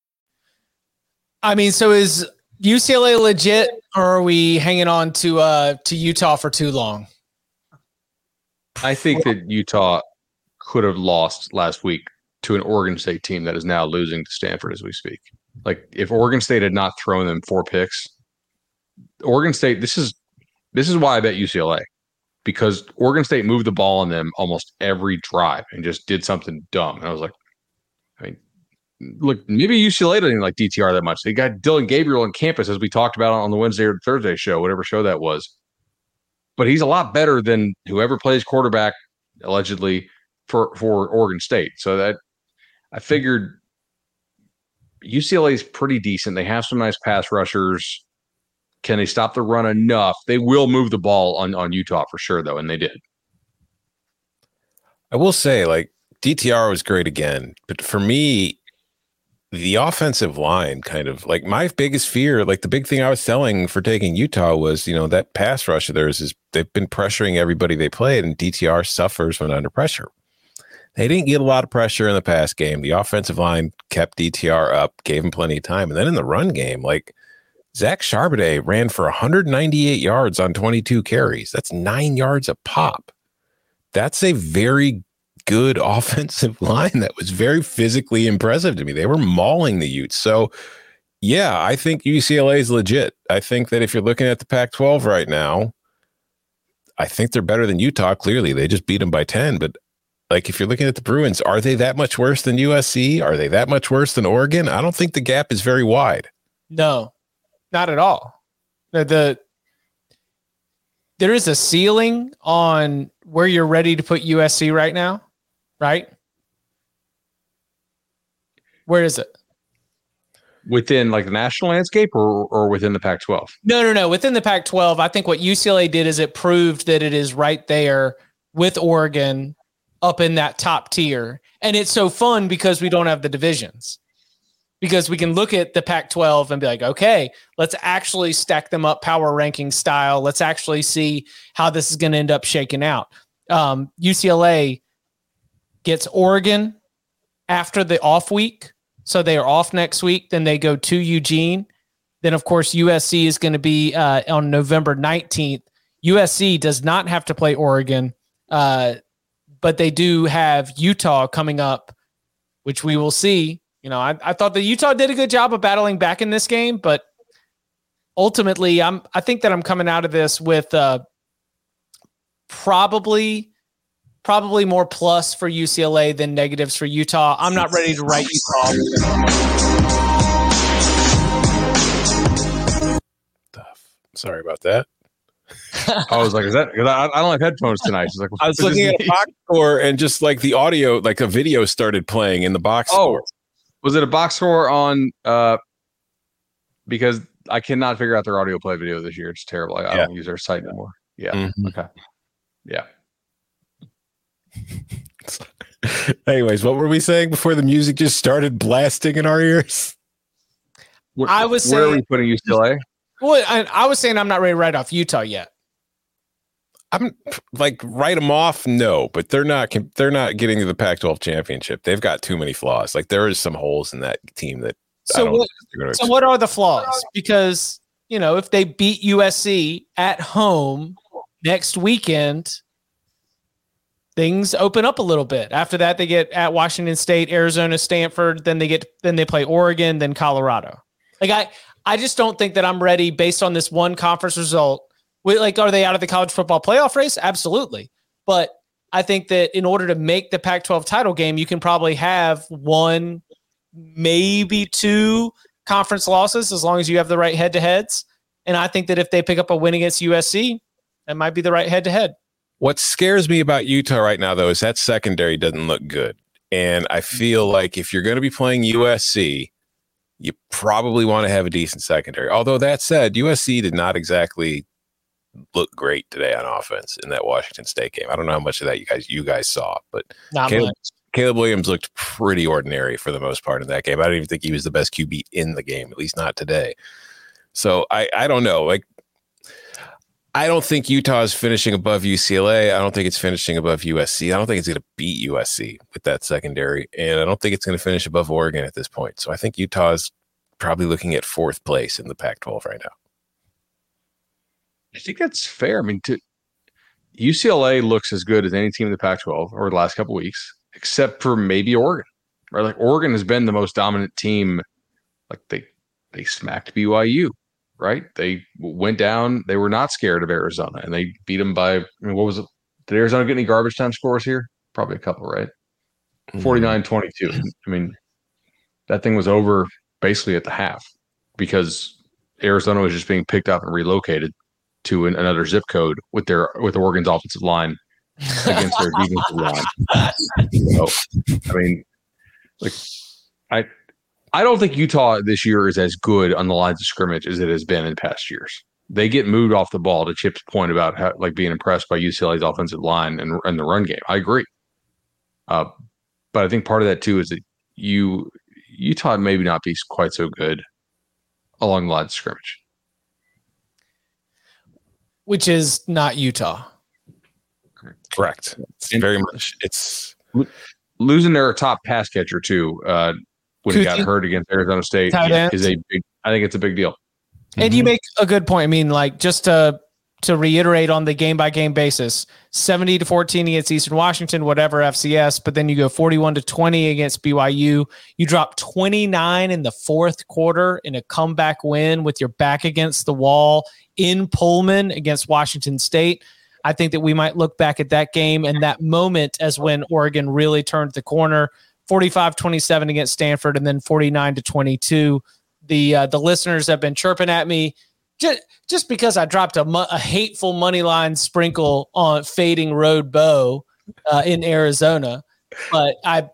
I mean, so is UCLA legit, or are we hanging on to uh to Utah for too long? I think that Utah could have lost last week to an Oregon State team that is now losing to Stanford as we speak. Like if Oregon State had not thrown them four picks, Oregon State. This is this is why I bet UCLA because Oregon State moved the ball on them almost every drive and just did something dumb. And I was like, look, maybe UCLA doesn't like DTR that much. They got Dillon Gabriel on campus, as we talked about on the Wednesday or Thursday show, whatever show that was. But he's a lot better than whoever plays quarterback allegedly for for Oregon State. So that I figured UCLA is pretty decent. They have some nice pass rushers. Can they stop the run enough? They will move the ball on, on Utah for sure, though, and they did. I will say, like, DTR was great again. But for me, the offensive line kind of like my biggest fear, like the big thing I was selling for taking Utah was, you know, that pass rush of theirs is they've been pressuring everybody they played, and DTR suffers when under pressure. They didn't get a lot of pressure in the pass game. The offensive line kept DTR up, gave him plenty of time. And then in the run game, like Zach Charbonnet ran for 198 yards on 22 carries. That's nine yards a pop. That's a very good offensive line that was very physically impressive to me. They were mauling the Utes. So, yeah, I think UCLA is legit. I think that if you're looking at the Pac 12 right now, I think they're better than Utah. Clearly, they just beat them by 10. But like, if you're looking at the Bruins, are they that much worse than USC? Are they that much worse than Oregon? I don't think the gap is very wide. No, not at all. The, the there is a ceiling on where you're ready to put USC right now, right? Where is it? Within like the national landscape or, or within the Pac 12? No, no, no. Within the Pac 12, I think what UCLA did is it proved that it is right there with Oregon up in that top tier. And it's so fun because we don't have the divisions because we can look at the Pac 12 and be like, okay, let's actually stack them up power ranking style. Let's actually see how this is going to end up shaking out. Um, UCLA gets Oregon after the off week. So they are off next week. Then they go to Eugene. Then, of course, USC is going to be uh, on November 19th. USC does not have to play Oregon, uh, but they do have Utah coming up, which we will see you know, I, I thought that Utah did a good job of battling back in this game, but ultimately, I'm I think that I'm coming out of this with uh, probably probably more plus for UCLA than negatives for Utah. I'm not ready to write Utah. Sorry about that. I was like, is that? I, I don't have headphones tonight. She's like, I was looking at a box score and just like the audio, like a video started playing in the box oh, score. Was it a box score on? uh Because I cannot figure out their audio play video this year. It's terrible. I, I don't use their site anymore. Yeah. Mhm. Okay. Yeah. Anyways, what were we saying before the music just started blasting in our ears? Where, I was where are we saying- putting UCLA? Well, I, I was saying I'm not ready to write off Utah yet. I'm like write them off, no, but they're not. They're not getting to the Pac-12 championship. They've got too many flaws. Like there is some holes in that team that. So what? think they're So what are the flaws? Because you know, if they beat USC at home next weekend, things open up a little bit. After that, they get at Washington State, Arizona, Stanford. Then they get then they play Oregon, then Colorado. Like I, I just don't think that I'm ready based on this one conference result. Wait, Like, are they out of the college football playoff race? Absolutely. But I think that in order to make the Pac 12 title game, you can probably have one, maybe two conference losses as long as you have the right head to heads. And I think that if they pick up a win against USC, that might be the right head to head. What scares me about Utah right now, though, is that secondary doesn't look good. And I mm-hmm. feel like if you're going to be playing USC, you probably want to have a decent secondary. Although that said, USC did not exactly look great today on offense in that Washington State game. I don't know how much of that you guys you guys saw, but Caleb. Caleb Williams looked pretty ordinary for the most part in that game. I don't even think he was the best QB in the game, at least not today. So I I don't know. Like I don't think Utah is finishing above UCLA. I don't think it's finishing above USC. I don't think it's going to beat USC with that secondary, and I don't think it's going to finish above Oregon at this point. So I think Utah is probably looking at fourth place in the Pac-12 right now. I think that's fair. I mean, to, UCLA looks as good as any team in the Pac-12 over the last couple weeks, except for maybe Oregon. Right, like Oregon has been the most dominant team. Like they they smacked BYU. Right, they went down. They were not scared of Arizona, and they beat them by. I mean, what was it? Did Arizona get any garbage time scores here? Probably a couple, right? Hmm. 49-22. I mean, that thing was over basically at the half because Arizona was just being picked up and relocated to an, another zip code with their with Oregon's offensive line against their defensive line. So, I mean, like I I don't think Utah this year is as good on the lines of scrimmage as it has been in past years. They get moved off the ball to Chip's point about how, like being impressed by UCLA's offensive line and, and the run game. I agree. Uh, but I think part of that too is that you Utah maybe not be quite so good along the lines of scrimmage. which is not Utah. Correct. It's And- very much. It's losing their top pass catcher too uh, when he got Kuithe? hurt against Arizona State Tight end? is a big. I think it's a big deal. And you mm-hmm. make a good point. I mean, like just to to reiterate on the game by game basis, 70 to 14 against Eastern Washington, whatever FCS, but then you go 41 to 20 against BYU. You drop 29 in the fourth quarter in a comeback win with your back against the wall in Pullman against Washington State. I think that we might look back at that game and that moment as when Oregon really turned the corner 45 27 against Stanford and then 49 to 22. The uh, the listeners have been chirping at me just, just because I dropped a, a hateful money line sprinkle on fading road Bo uh, in Arizona. But I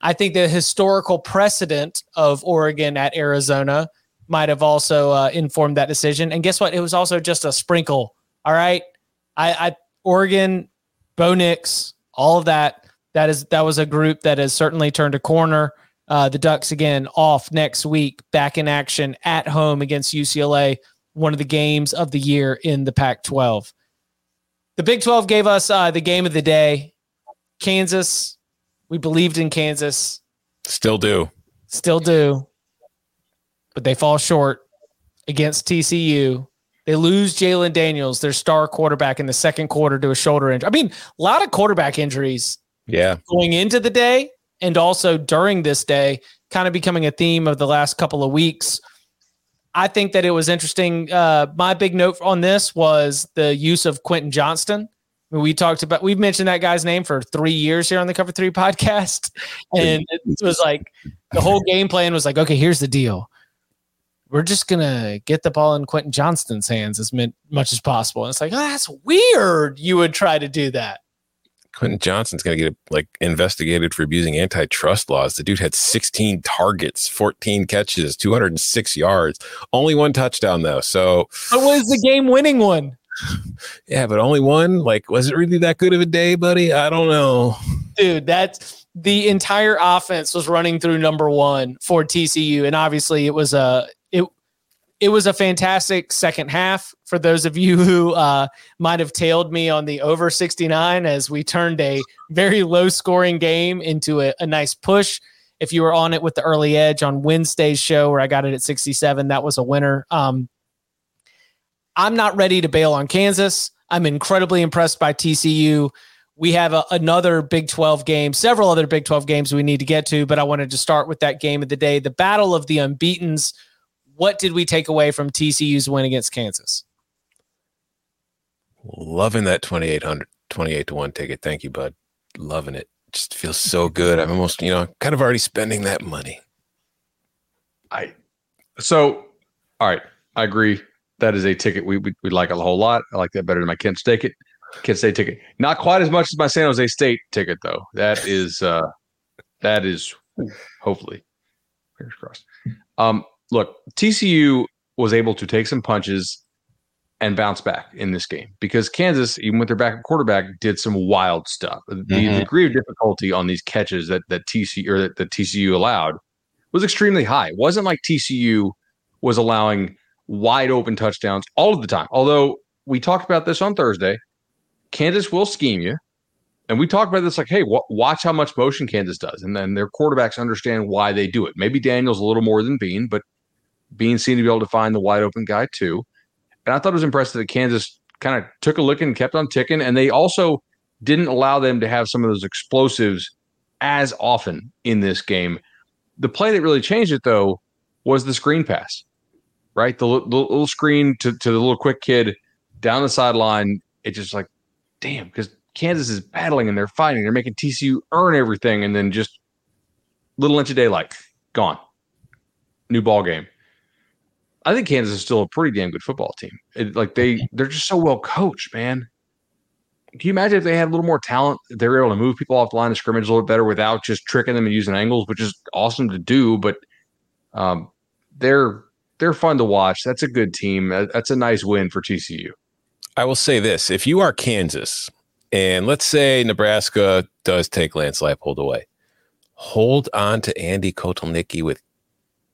I think the historical precedent of Oregon at Arizona might have also uh, informed that decision. And guess what? It was also just a sprinkle. All right. I, I Oregon, Bo Nix, all of that. That is that was a group that has certainly turned a corner. Uh, the Ducks again off next week, back in action at home against UCLA, one of the games of the year in the Pac-12. The Big 12 gave us uh, the game of the day. Kansas, we believed in Kansas, still do. still do, but they fall short against TCU. They lose Jalon Daniels, their star quarterback, in the second quarter to a shoulder injury. I mean, a lot of quarterback injuries Yeah. going into the day and also during this day, kind of becoming a theme of the last couple of weeks. I think that it was interesting. Uh, my big note on this was the use of Quentin Johnston. I mean, We talked about, we've mentioned that guy's name for three years here on the Cover Three podcast. And it was like the whole game plan was like, okay, here's the deal. We're just going to get the ball in Quentin Johnston's hands as much as possible. And it's like, oh, that's weird. You would try to do that. Quentin Johnston's going to get like investigated for abusing antitrust laws. The dude had 16 targets, 14 catches, 206 yards, only one touchdown though. So What was the game winning one? yeah, but only one. Like, was it really that good of a day, buddy? I don't know. dude that's the entire offense was running through number one for tcu and obviously it was a it it was a fantastic second half for those of you who uh, might have tailed me on the over 69 as we turned a very low scoring game into a, a nice push if you were on it with the early edge on wednesday's show where i got it at 67 that was a winner um, i'm not ready to bail on kansas i'm incredibly impressed by tcu we have a, another Big 12 game, several other Big 12 games we need to get to, but I wanted to start with that game of the day, the battle of the unbeatens. What did we take away from TCU's win against Kansas? Loving that 2800, 28 to 1 ticket. Thank you, bud. Loving it. Just feels so good. I'm almost, you know, kind of already spending that money. I so all right. I agree. That is a ticket we we, we like a whole lot. I like that better than my Kent State ticket. Kent State ticket. Not quite as much as my San Jose State ticket though. That is uh that is hopefully fingers crossed. Um look, TCU was able to take some punches and bounce back in this game because Kansas, even with their backup quarterback, did some wild stuff. The Mhm. degree of difficulty on these catches that that TCU or that, that TCU allowed was extremely high. It wasn't like TCU was allowing wide open touchdowns all of the time. Although we talked about this on Thursday, Kansas will scheme you. And we talked about this like, hey, wa- watch how much motion Kansas does. And then their quarterbacks understand why they do it. Maybe Daniel's a little more than Bean, but Bean seemed to be able to find the wide open guy too. And I thought it was impressive that Kansas kind of took a look and kept on ticking. And they also didn't allow them to have some of those explosives as often in this game. The play that really changed it, though, was the screen pass, right? The, the little screen to, to the little quick kid down the sideline. It just like, damn, because Kansas is battling and they're fighting. They're making TCU earn everything. And then just little inch of daylight, gone. New ball game. I think Kansas is still a pretty damn good football team. It, like they, they're just so well coached, man. Can you imagine if they had a little more talent? They were able to move people off the line of scrimmage a little better without just tricking them and using angles, which is awesome to do. But um, they're they're fun to watch. That's a good team. That's a nice win for TCU. I will say this: if you are Kansas, and let's say Nebraska does take Lance Leipold away, hold on to Andy Kotelnicki with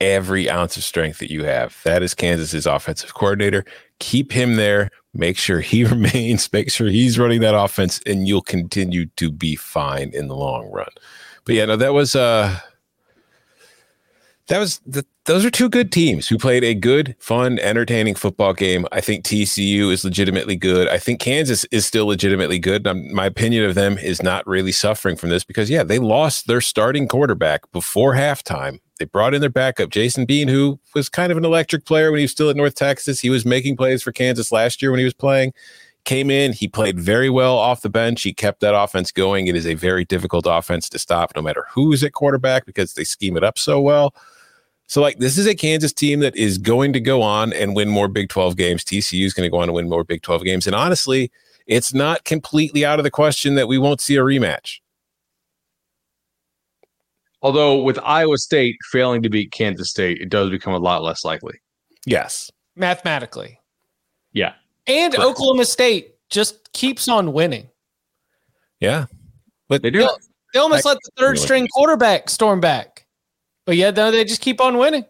every ounce of strength that you have. That is Kansas's offensive coordinator. Keep him there. Make sure he remains. Make sure he's running that offense, and you'll continue to be fine in the long run. But yeah, no, that was uh that was the, those are two good teams who played a good, fun, entertaining football game. I think TCU is legitimately good. I think Kansas is still legitimately good. Um, my opinion of them is not really suffering from this because, yeah, they lost their starting quarterback before halftime. They brought in their backup, Jason Bean, who was kind of an electric player when he was still at North Texas. He was making plays for Kansas last year when he was playing. Came in, he played very well off the bench. He kept that offense going. It is a very difficult offense to stop, no matter who's at quarterback, because they scheme it up so well. So, like, this is a Kansas team that is going to go on and win more Big 12 games. TCU is going to go on and win more Big 12 games. And honestly, it's not completely out of the question that we won't see a rematch. Although with Iowa State failing to beat Kansas State, it does become a lot less likely. Yes. mathematically. Yeah. And Correct. Oklahoma State just keeps on winning. Yeah. But They do. They, they almost I- let the third string quarterback storm back. But yeah, though, they just keep on winning.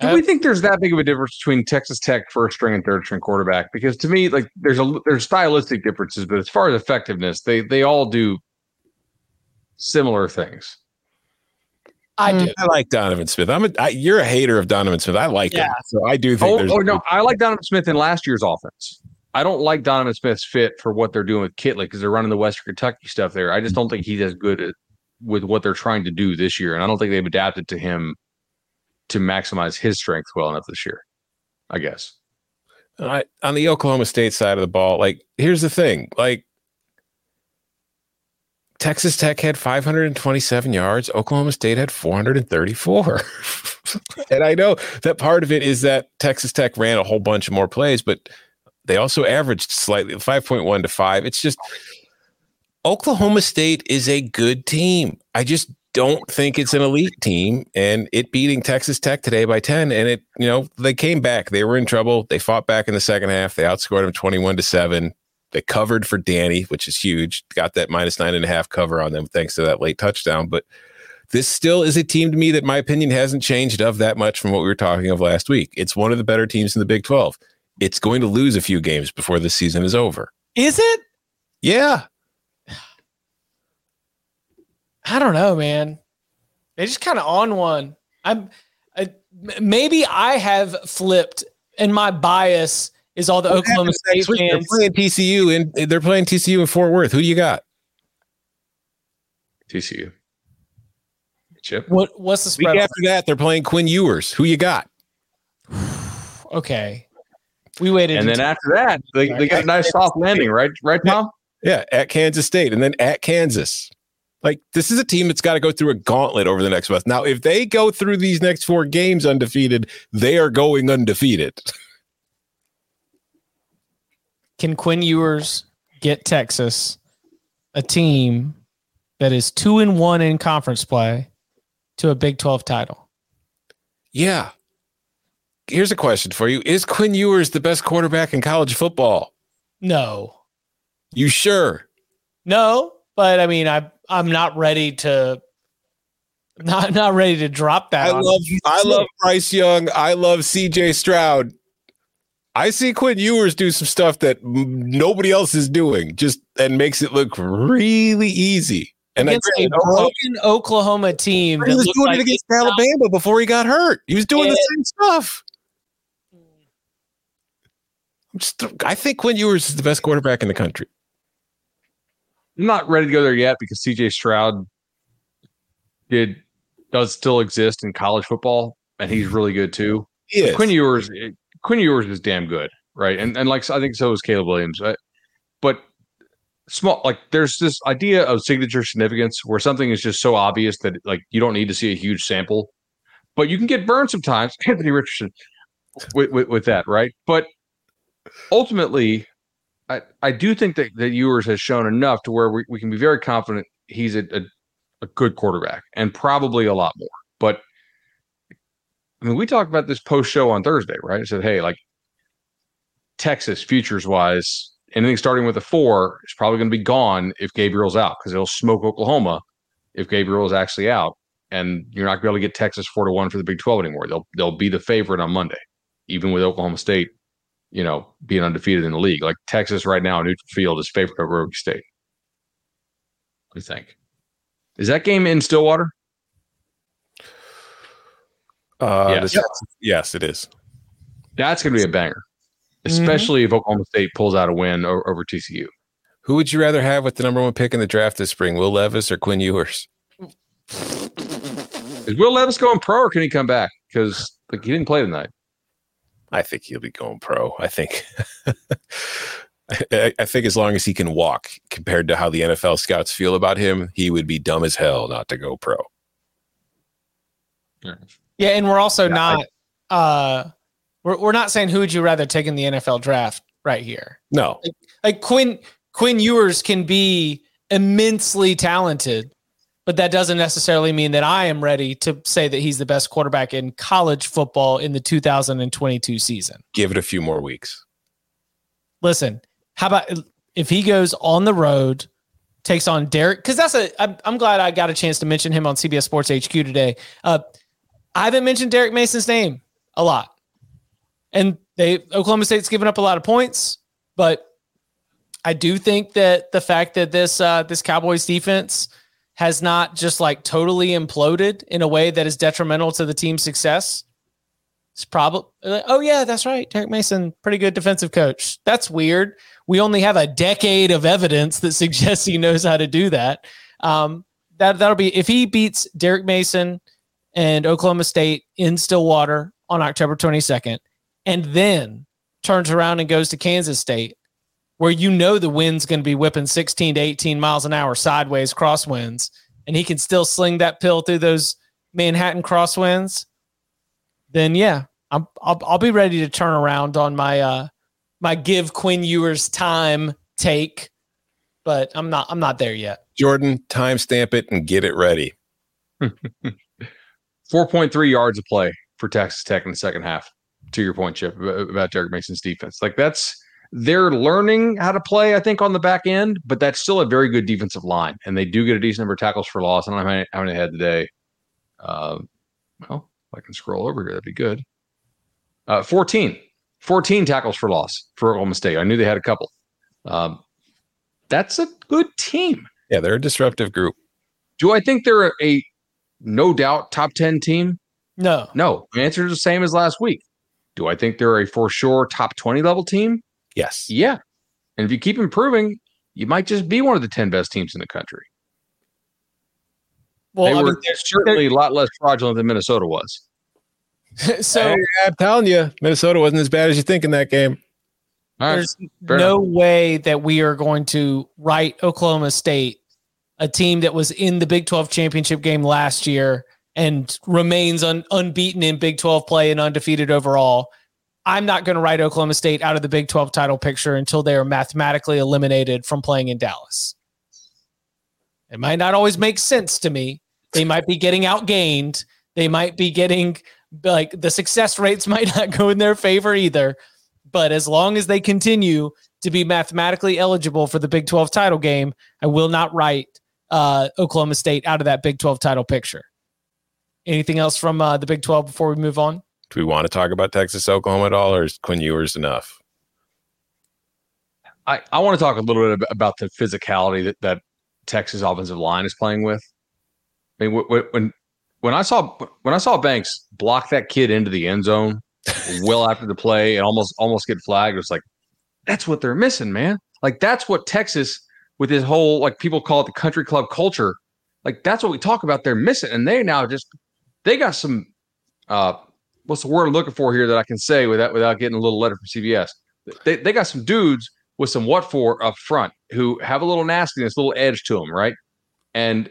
Do we think there's that big of a difference between Texas Tech first string and third string quarterback? Because to me, like there's a there's stylistic differences, but as far as effectiveness, they they all do similar things. I mm. do. I like Donovan Smith. I'm a, I, you're a hater of Donovan Smith. I like him. So I do think Oh, there's oh no, I like Donovan Smith in last year's offense. I don't like Donovan Smith's fit for what they're doing with Kittley because they're running the Western Kentucky stuff there. I just don't think he's as good at, with what they're trying to do this year, and I don't think they've adapted to him to maximize his strength well enough this year. I guess. I, on the Oklahoma State side of the ball, like here's the thing, like Texas Tech had 527 yards, Oklahoma State had 434. and I know that part of it is that Texas Tech ran a whole bunch of more plays, but they also averaged slightly 5.1 to 5. It's just Oklahoma State is a good team. I just don't think it's an elite team and it beating Texas Tech today by 10 and it you know they came back they were in trouble they fought back in the second half they outscored them 21 to 7 they covered for Danny which is huge got that minus nine and a half cover on them thanks to that late touchdown but this still is a team to me that my opinion hasn't changed of that much from what we were talking of last week it's one of the better teams in the Big 12 it's going to lose a few games before the season is over Is it? yeah I don't know, man. They just kind of on one. I'm I, maybe I have flipped, and my bias is all the Oklahoma State Next week, they're playing TCU and they're playing TCU in Fort Worth who do you got TCU. Chip. What what's the Week after that, they're playing Quinn Ewers. Who you got? Okay, we waited. And then after that, they, they got a nice soft landing, right? Right, Tom? Yeah, at Kansas State and then at Kansas. Like this is a team that's got to go through a gauntlet over the next month. Now, if they go through these next four games undefeated, they are going undefeated. can Quinn Ewers get Texas, a team that is two and one in conference play, to a Big Twelve title? Yeah. here's a question for you: Is Quinn Ewers the best quarterback in college football? No. You sure? No, but I mean, I I'm not ready to not not ready to drop that. I love I love Bryce Young. I love C.J. Stroud. I see Quinn Ewers do some stuff that nobody else is doing, just and makes it look really easy. And against a broken Oklahoma team. He was doing like it against Alabama before he got hurt. He was doing the same stuff. Hmm. I'm just, I think Quinn Ewers is the best quarterback in the country. I'm not ready to go there yet because CJ Stroud did does still exist in college football, and he's really good too. He Quinn Ewers eh, Quinn Ewers is damn good, right? And and like I think so is Caleb Williams. But small like there's this idea of signature significance where something is just so obvious that like you don't need to see a huge sample, but you can get burned sometimes. Anthony Richardson with, with, with that, right? But ultimately, I, I do think that, that Ewers has shown enough to where we, we can be very confident he's a, a, a good quarterback and probably a lot more. I mean, we talked about this post show on Thursday, right? I said, hey, like Texas futures wise, anything starting with a four is probably going to be gone if Gabriel's out because it'll smoke Oklahoma if Gabriel is actually out, and you're not going to be able to get Texas four to one for the Big Twelve anymore. They'll they'll be the favorite on Monday, even with Oklahoma State, you know, being undefeated in the league. Like Texas right now, neutral field is favorite over Oklahoma State. What do you think? Is that game in Stillwater? Uh, yes. yes, it is. That's going to be a banger, mm-hmm. especially mm-hmm. if Oklahoma State pulls out a win over, over, TCU. Who would you rather have with the number one pick in the draft this spring, Will Levis or Quinn Ewers? Is Will Levis going pro or can he come back? Because like he didn't play tonight. I think he'll be going pro. I think. I, I think as long as he can walk, compared to how the NFL scouts feel about him, he would be dumb as hell not to go pro. Yeah. Yeah, and we're also yeah, not I, uh we're we're not saying who would you rather take in the NFL draft right here. No. Like, like Quinn Quinn Ewers can be immensely talented, but that doesn't necessarily mean that I am ready to say that he's the best quarterback in college football in the 2022 season. Give it a few more weeks. Listen, how about if he goes on the road, takes on Derek? Because that's a. I'm, I'm glad I got a chance to mention him on CBS Sports HQ today. Uh, I haven't mentioned Derek Mason's name a lot. And they Oklahoma State's given up a lot of points, but I do think that the fact that this uh, this Cowboys defense has not just like totally imploded in a way that is detrimental to the team's success. It's probably oh yeah, that's right. Derek Mason, pretty good defensive coach. That's weird. We only have a decade of evidence that suggests he knows how to do that. Um, that that'll be if he beats Derek Mason and Oklahoma State in Stillwater on October 22nd, and then turns around and goes to Kansas State, where you know the wind's going to be whipping 16 to 18 miles an hour sideways crosswinds, and he can still sling that pill through those Manhattan crosswinds, then yeah, I'm, I'll, I'll be ready to turn around on my uh, my give Quinn Ewers time take, but I'm not I'm not there yet. Jordan, timestamp it and get it ready. 4.3 yards of play for Texas Tech in the second half. To your point, Chip, about Derek Mason's defense. Like that's they're learning how to play, I think, on the back end, but that's still a very good defensive line. And they do get a decent number of tackles for loss. I don't know how many, how many they had today. Uh, well, if I can scroll over here, that'd be good. Uh, 14. 14 tackles for loss for Oklahoma State. I knew they had a couple. Um, that's a good team. Yeah, they're a disruptive group. Do I think they're a, a no doubt top 10 team? No. No. The answer is the same as last week. Do I think they're a for sure top 20 level team? Yes. Yeah. And if you keep improving, you might just be one of the 10 best teams in the country. Well, they I were mean, certainly a lot less fraudulent than Minnesota was. so hey, I'm telling you, Minnesota wasn't as bad as you think in that game. There's no enough. way that we are going to write Oklahoma State a team that was in the Big 12 championship game last year and remains un- unbeaten in Big 12 play and undefeated overall. I'm not going to write Oklahoma State out of the Big 12 title picture until they are mathematically eliminated from playing in Dallas. It might not always make sense to me. They might be getting outgained. They might be getting like the success rates might not go in their favor either. But as long as they continue to be mathematically eligible for the Big 12 title game, I will not write uh, Oklahoma State out of that Big 12 title picture. Anything else from uh, the Big 12 before we move on? Do we want to talk about Texas Oklahoma at all, or is Quinn Ewers enough? I, I want to talk a little bit about the physicality that, that Texas offensive line is playing with. I mean, when when I saw when I saw Banks block that kid into the end zone well after the play and almost almost get flagged, it was like that's what they're missing, man. Like that's what Texas with his whole like people call it the country club culture. Like that's what we talk about. They're missing, and they now just they got some. uh What's the word I'm looking for here that I can say without without getting a little letter from CBS? They they got some dudes with some what for up front who have a little nastiness, a little edge to them, right? And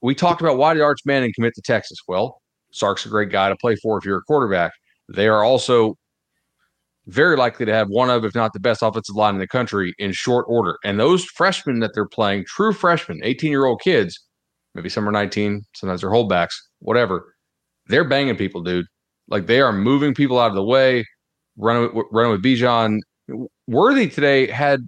we talked about why did Arch Manning commit to Texas? Well, Sark's a great guy to play for if you're a quarterback. They are also very likely to have one of, if not the best offensive line in the country in short order. And those freshmen that they're playing, true freshmen, 18 year old kids, maybe some are 19, sometimes they're holdbacks, whatever, they're banging people, dude. Like they are moving people out of the way, running, running with Bijan. Worthy today had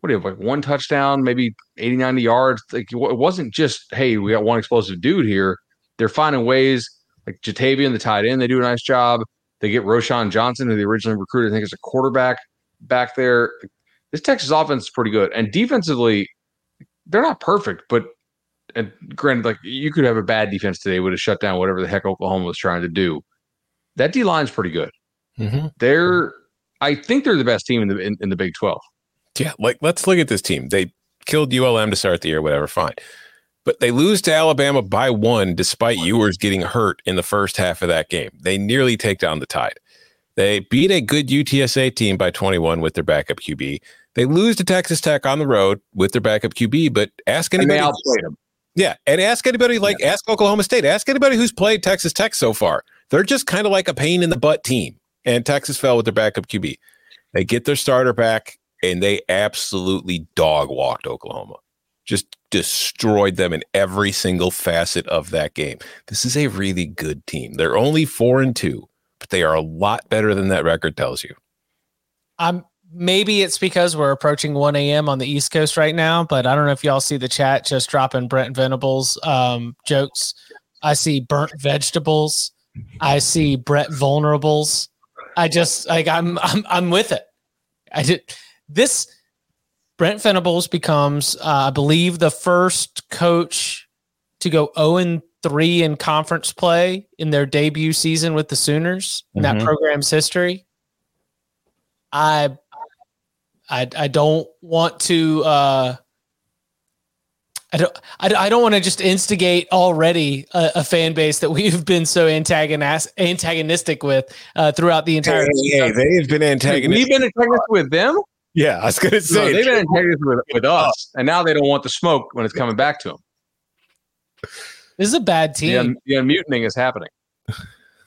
what do you have like one touchdown, maybe 80, 90 yards. Like it wasn't just, hey, we got one explosive dude here. They're finding ways like Ja'Tavion, the tight end, they do a nice job. They get Roschon Johnson, who they originally recruited, I think, as a quarterback back there. This Texas offense is pretty good. And defensively, they're not perfect, but and granted, like you could have a bad defense today, would have shut down whatever the heck Oklahoma was trying to do. That D line's pretty good. Mm-hmm. They're, I think they're the best team in the in, in the Big Twelve. Yeah, like let's look at this team. They killed ULM to start the year, whatever, fine. But they lose to Alabama by one, despite Ewers getting hurt in the first half of that game. They nearly take down the tide. They beat a good UTSA team by 21 with their backup QB. They lose to Texas Tech on the road with their backup QB, but ask anybody. them. Yeah, and ask anybody like yeah. ask Oklahoma State. Ask anybody who's played Texas Tech so far. They're just kind of like a pain in the butt team. And Texas fell with their backup QB. They get their starter back and they absolutely dog walked Oklahoma. Just destroyed them in every single facet of that game. This is a really good team. They're only four and two, but they are a lot better than that record tells you. Um, maybe it's because we're approaching 1 a.m. on the East Coast right now, but I don't know if y'all see the chat just dropping Brent Venables um, jokes. I see burnt vegetables. I see Brett vulnerables. I just like I'm I'm I'm with it. I did this Brent Venables becomes, uh, I believe, the first coach to go 0 and 3 in conference play in their debut season with the Sooners in mm-hmm. that program's history. I, I, I don't want to. Uh, I don't. I, I don't want to just instigate already a, a, fan base that we've been so antagonist, antagonistic with uh, throughout the entire. Hey, hey, they have been antagonistic. We've been antagonistic with them. Yeah, I was going to say no, they've been antagonistic with, with us, and now they don't want the smoke when it's coming back to them. This is a bad team. The, un- the unmutining is happening.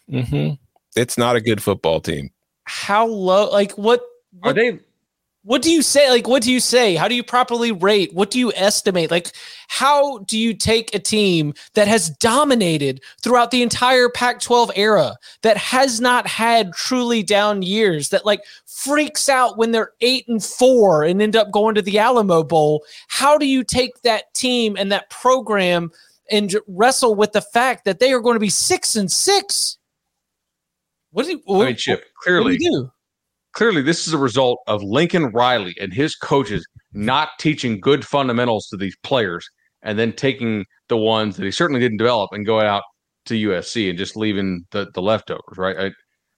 Mm-hmm. It's not a good football team. How low? Like what? what Are they? What do you say like what do you say? How do you properly rate? What do you estimate? Like how do you take a team that has dominated throughout the entire Pac-12 era that has not had truly down years that like freaks out when they're 8 and 4 and end up going to the Alamo Bowl? How do you take that team and that program and wrestle with the fact that they are going to be 6 and 6 what do you what, I mean, Chip, clearly do you do? Clearly this is a result of Lincoln Riley and his coaches not teaching good fundamentals to these players and then taking the ones that he certainly didn't develop and going out to USC and just leaving the, the leftovers, right? I,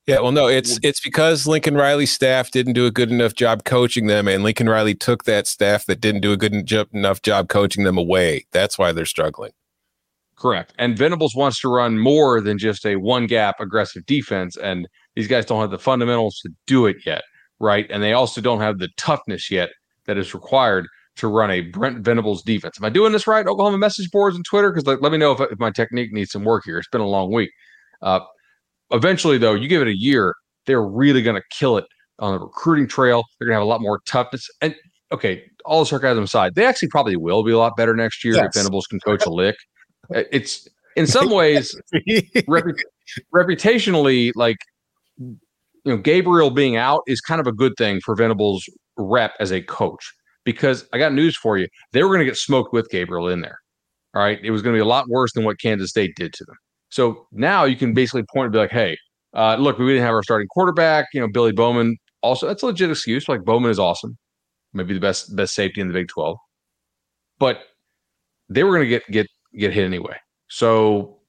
yeah, well, no, it's it's because Lincoln Riley's staff didn't do a good enough job coaching them, and Lincoln Riley took that staff that didn't do a good enough job coaching them away. That's why they're struggling. Correct. And Venables wants to run more than just a one gap aggressive defense, and these guys don't have the fundamentals to do it yet, right? And they also don't have the toughness yet that is required to run a Brent Venables defense. Am I doing this right? Oklahoma message boards and Twitter? Because let, let, me know if, if, my technique needs some work here. It's been a long week. Uh, eventually, though, you give it a year, they're really going to kill it on the recruiting trail. They're going to have a lot more toughness. And okay, all the sarcasm aside, they actually probably will be a lot better next year yes. if Venables can coach a lick. It's in some ways, reputationally, like you know, Gabriel being out is kind of a good thing for Venables' rep as a coach because I got news for you. They were going to get smoked with Gabriel in there. All right. It was going to be a lot worse than what Kansas State did to them. So now you can basically point and be like, hey, uh, look, we didn't have our starting quarterback. You know, Billy Bowman also, that's a legit excuse. Like Bowman is awesome. Maybe the best best safety in the Big 12. But they were going to get get get hit anyway. So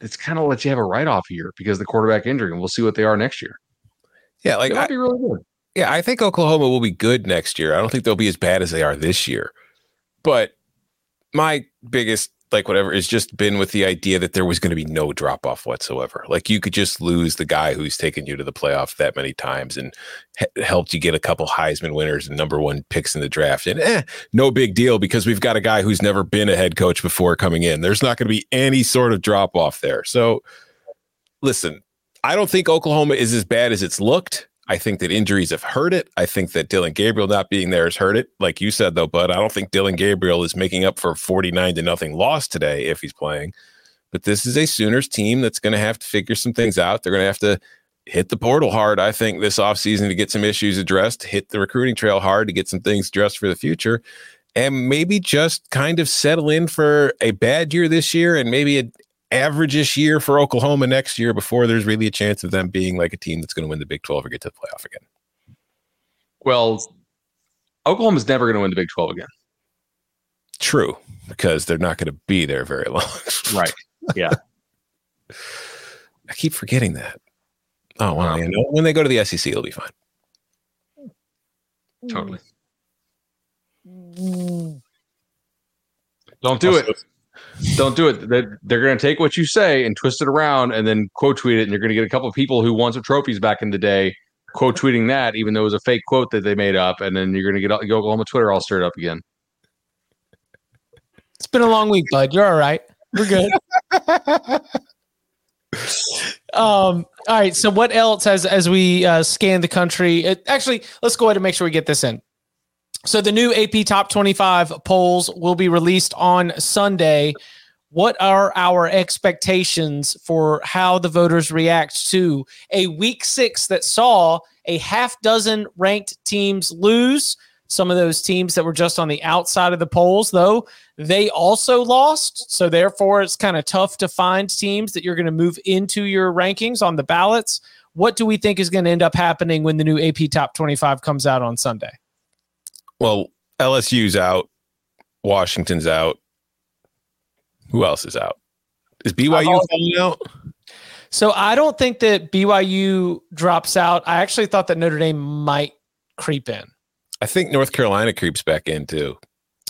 it's kind of let you have a write off here because the quarterback injury, and we'll see what they are next year. Yeah, like might be really good. Yeah, I think Oklahoma will be good next year. I don't think they'll be as bad as they are this year. But my biggest like whatever is just been with the idea that there was going to be no drop off whatsoever. Like you could just lose the guy who's taken you to the playoff that many times and he- helped you get a couple Heisman winners and number one picks in the draft. And eh, no big deal because we've got a guy who's never been a head coach before coming in. There's not going to be any sort of drop off there. So listen, I don't think Oklahoma is as bad as it's looked. I think that injuries have hurt it. I think that Dillon Gabriel not being there has hurt it. Like you said, though, Bud, I don't think Dillon Gabriel is making up for 49 to nothing loss today if he's playing. But this is a Sooners team that's going to have to figure some things out. They're going to have to hit the portal hard, I think, this offseason to get some issues addressed, hit the recruiting trail hard to get some things addressed for the future, and maybe just kind of settle in for a bad year this year and maybe an average-ish year for Oklahoma next year before there's really a chance of them being like a team that's going to win the Big 12 or get to the playoff again. Well, Oklahoma's never going to win the Big 12 again. True, because they're not going to be there very long. Right. Yeah. I keep forgetting that. Oh, well, Wow. Um, you when they go to the SEC, it'll be fine. Totally. Mm. Don't do it. Don't do it. They're, they're going to take what you say and twist it around and then quote tweet it. And you're going to get a couple of people who won some trophies back in the day quote tweeting that, even though it was a fake quote that they made up. And then you're going to get all- Oklahoma Twitter all stirred up again. It's been a long week, bud. You're all right. We're good. um. All right. So, what else has as we uh, scan the country? It, actually, let's go ahead and make sure we get this in. So, the new AP Top 25 polls will be released on Sunday. What are our expectations for how the voters react to a week six that saw a half dozen ranked teams lose? Some of those teams that were just on the outside of the polls, though, they also lost. So therefore, it's kind of tough to find teams that you're going to move into your rankings on the ballots. What do we think is going to end up happening when the new AP Top 25 comes out on Sunday? Well, LSU's out. Washington's out. Who else is out? Is BYU al- falling out? So I don't think that BYU drops out. I actually thought that Notre Dame might creep in. I think North Carolina creeps back in too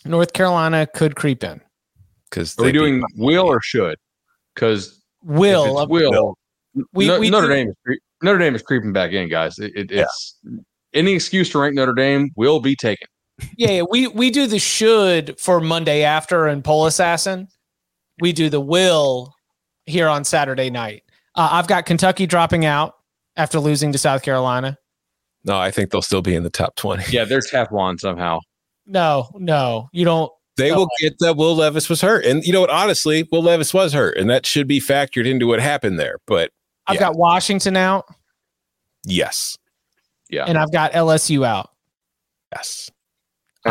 North Carolina could creep in. because Are we doing will or should? Because Will, it's will, We- No- we Notre do- Dame is cre- Notre Dame is creeping back in, guys. It, it, It's any excuse to rank Notre Dame will be taken. Yeah, yeah, we we do the should for Monday after and Poll Assassin. We do the will here on Saturday night. Uh, I've got Kentucky dropping out after losing to South Carolina. No, I think they'll still be in the top twenty. Yeah, they're Teflon somehow. No, no, you don't. They No. will get that Will Levis was hurt, and you know what? Honestly, Will Levis was hurt, and that should be factored into what happened there. But I've Yeah. got Washington out yes, Yeah. and I've got LSU out. yes,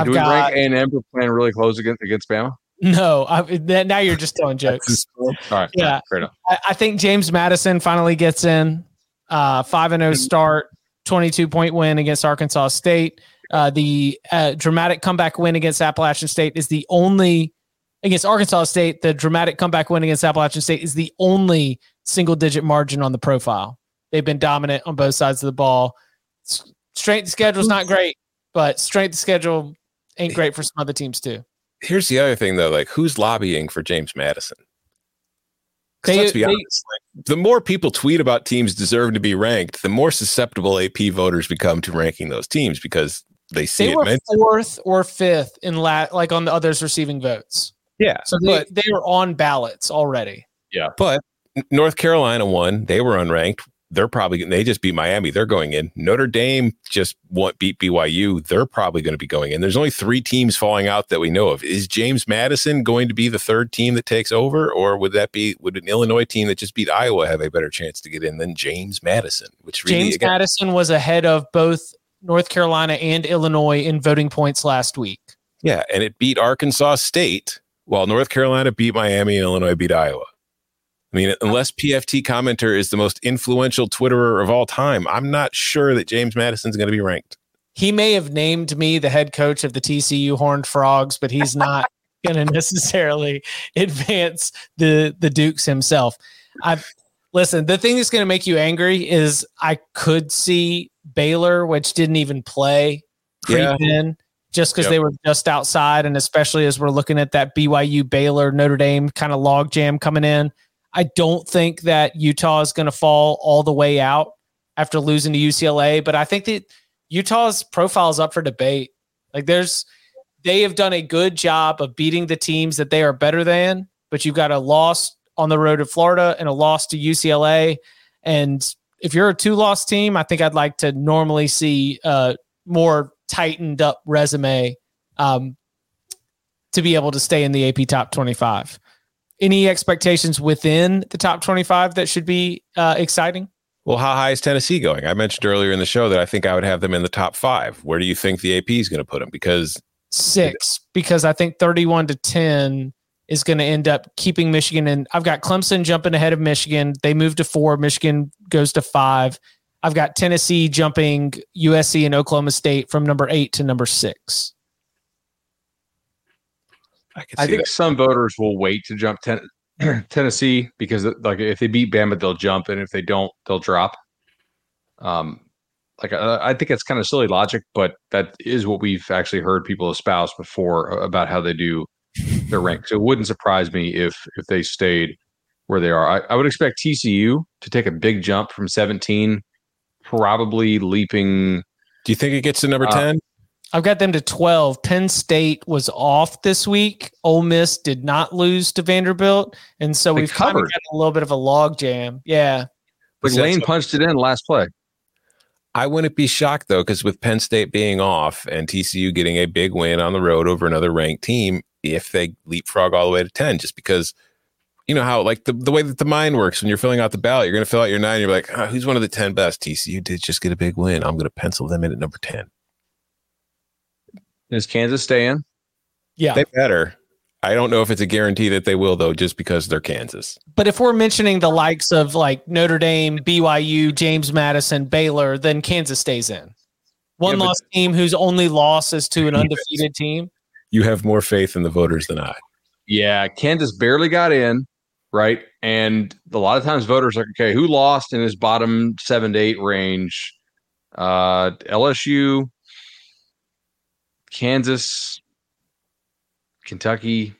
Do we got- rank A and M for playing really close against against Bama? No, I, that, now you're just telling jokes. All right. Yeah. fair enough. I, I think James Madison finally gets in. Uh, five and zero start, twenty two point win against Arkansas State. Uh, the uh, dramatic comeback win against Appalachian State is the only against Arkansas State. The dramatic comeback win against Appalachian State is the only single digit margin on the profile. They've been dominant on both sides of the ball. S- Strength of schedule is not great, but strength of schedule ain't great for some other teams too. Here's the other thing, though. Like, who's lobbying for James Madison? They- let's be they- honest. like, the more people tweet about teams deserving to be ranked, the more susceptible AP voters become to ranking those teams because they see They it. were meant- fourth or fifth in la- like on the others receiving votes. yeah, So they, but they were on ballots already. Yeah, but North Carolina won. They were unranked. They're probably they just beat Miami. They're going in. Notre Dame just won't beat BYU. They're probably going to be going in. There's only three teams falling out that we know of. Is James Madison going to be the third team that takes over, or would that be would an Illinois team that just beat Iowa have a better chance to get in than James Madison? Which really, James again, Madison was ahead of both North Carolina and Illinois in voting points last week. yeah, and it beat Arkansas State while North Carolina beat Miami and Illinois beat Iowa. I mean, unless PFT commenter is the most influential Twitterer of all time, I'm not sure that James Madison's going to be ranked. He may have named me the head coach of the TCU Horned Frogs, but he's not going to necessarily advance the the Dukes himself. I listen. The thing that's going to make you angry is I could see Baylor, which didn't even play, creep Yeah. in just because Yep. they were just outside, and especially as we're looking at that BYU Baylor Notre Dame kind of log jam coming in. I don't think that Utah is going to fall all the way out after losing to UCLA, but I think that Utah's profile is up for debate. Like there's they have done a good job of beating the teams that they are better than, but you've got a loss on the road to Florida and a loss to UCLA. And if you're a two loss team, I think I'd like to normally see a more tightened up resume um, to be able to stay in the AP top 25. Any expectations within the top 25 that should be uh, exciting? Well, how high is Tennessee going? I mentioned earlier in the show that I think I would have them in the top five. Where do you think the AP is going to put them? Because six because I think 31 to 10 is going to end up keeping Michigan And I've got Clemson jumping ahead of Michigan. They move to four. Michigan goes to five. I've got Tennessee jumping USC and Oklahoma State from number eight to number six. I can I think that. some voters will wait to jump ten- Tennessee because like if they beat Bama, they'll jump, and if they don't, they'll drop. Um, like I, I think it's kind of silly logic, but that is what we've actually heard people espouse before about how they do their rank. So it wouldn't surprise me if if they stayed where they are. I, I would expect TCU to take a big jump from 17, probably leaping. Do you think it gets to number Uh, 10? I've got them to 12. Penn State was off this week. Ole Miss did not lose to Vanderbilt. And so They we've kind of covered. got a little bit of a log jam. Yeah. But That's Lane punched it in last play. I wouldn't be shocked though, because with Penn State being off and TCU getting a big win on the road over another ranked team, if they leapfrog all the way to 10, just because you know how like the, the way that the mind works when you're filling out the ballot, you're going to fill out your nine. You're like, "Ah, who's one of the 10 best? TCU did just get a big win. I'm going to pencil them in at number 10. Is Kansas staying? Yeah. They better. I don't know if it's a guarantee that they will though, just because they're Kansas. But if we're mentioning the likes of like Notre Dame, BYU, James Madison, Baylor, then Kansas stays in. One Yeah, but- loss team whose only loss is to an undefeated team. You have more faith in the voters than I. Yeah, Kansas barely got in, right? And a lot of times voters are like, okay, who lost in his bottom seven to eight range? Uh, LSU, Kansas, Kentucky,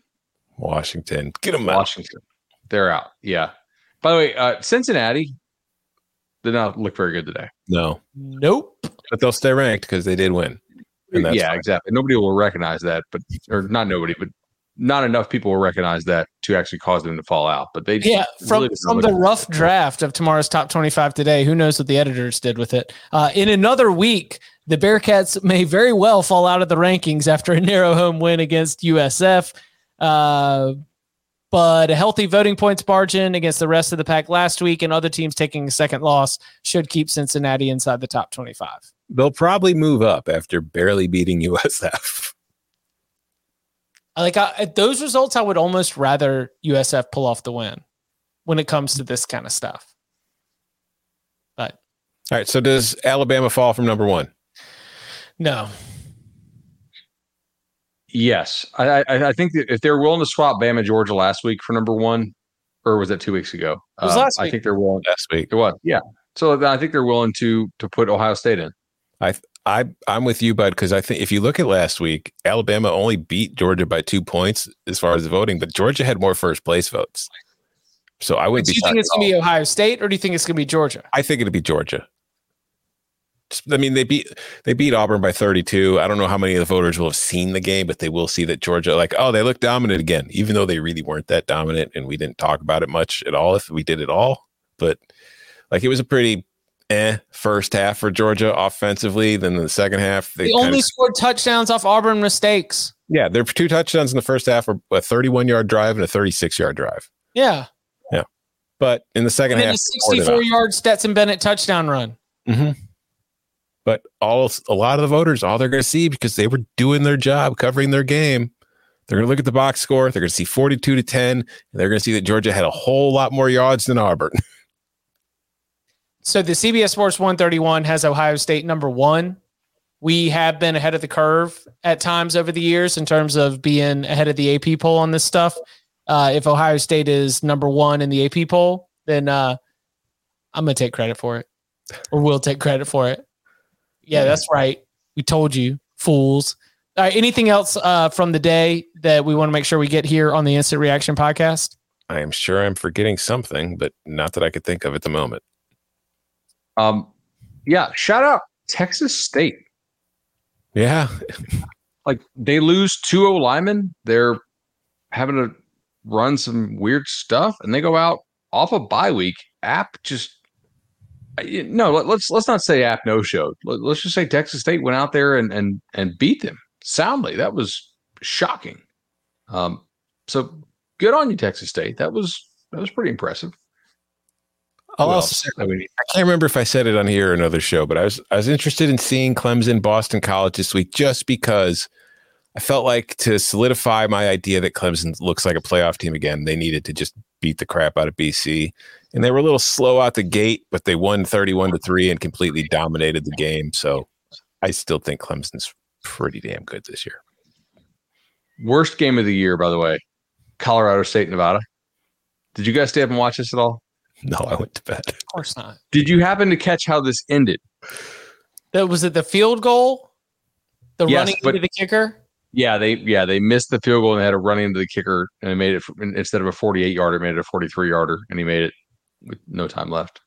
Washington, get them out. Washington. They're out. Yeah. By the way, uh, Cincinnati did not look very good today. No, Nope. but they'll stay ranked because they did win. And that's yeah, fine. exactly. Nobody will recognize that, but or not nobody, but not enough people will recognize that to actually cause them to fall out. But they Yeah, from really from the rough draft of tomorrow's top 25 today, who knows what the editors did with it. Uh, in another week, the Bearcats may very well fall out of the rankings after a narrow home win against USF. Uh, but a healthy voting points margin against the rest of the pack last week and other teams taking a second loss should keep Cincinnati inside the top 25. They'll probably move up after barely beating USF. Like I, at those results, I would almost rather USF pull off the win when it comes to this kind of stuff. But All right. So does Alabama fall from number one? No, Yes, I, I I think that if they're willing to swap Bama Georgia last week for number one, or was that two weeks ago? It was Uh, last I week. think they're willing. Last week. It was, yeah. So I think they're willing to to put Ohio State in. I I I'm with you, bud, because I think if you look at last week, Alabama only beat Georgia by two points as far as the voting, but Georgia had more first place votes. So I wouldn't do be. you think it's going to be Ohio State or do you think it's going to be Georgia? I think it'll be Georgia. I mean, they beat they beat Auburn by 32. I don't know how many of the voters will have seen the game, but they will see that Georgia, like, oh, they look dominant again, even though they really weren't that dominant, and we didn't talk about it much at all. If we did at all, but Like it was a pretty eh first half for Georgia offensively. Then the second half, they, they only of, scored touchdowns off Auburn mistakes. Yeah, their two touchdowns in the first half were a 31 yard drive and a 36 yard drive. Yeah. Yeah. But in the second half, a 64 yard Stetson Bennett touchdown run. Mm-hmm. But all a lot of the voters, all they're going to see because they were doing their job, covering their game. They're going to look at the box score. They're going to see 42 to 10, and they're going to see that Georgia had a whole lot more yards than Auburn. So the CBS Sports 131 has Ohio State number one. We have been ahead of the curve at times over the years in terms of being ahead of the AP poll on this stuff. Uh, if Ohio State is number one in the AP poll, then uh, I'm going to take credit for it, or we'll take credit for it. Yeah, that's right. We told you, fools. All right. Anything else uh, from the day that we want to make sure we get here on the Instant Reaction podcast? I am sure I'm forgetting something, but not that I could think of at the moment. Um, yeah. Shout out Texas State. Yeah. like they lose two O linemen. They're having to run some weird stuff, and they go out off a of bye week. App just no. Let, us let's not say App no showed. Let, us just say Texas State went out there and and and beat them soundly. That was shocking. Um, so good on you, Texas State. That was that was pretty impressive. I'll also I, mean, I can't remember if I said it on here or another show, but I was I was interested in seeing Clemson Boston College this week just because I felt like to solidify my idea that Clemson looks like a playoff team again, they needed to just beat the crap out of BC. And they were a little slow out the gate, but they won 31 to 3 and completely dominated the game. So I still think Clemson's pretty damn good this year. Worst game of the year, by the way, Colorado State, Nevada. Did you guys stay up and watch this at all? No, I went to bed. Of course not. Did you happen to catch how this ended? That was it. The field goal, the yes, running into the kicker. Yeah, they yeah they missed the field goal and they had to run into the kicker and they made it instead of a 48 yarder, made it a 43 yarder, and he made it with no time left.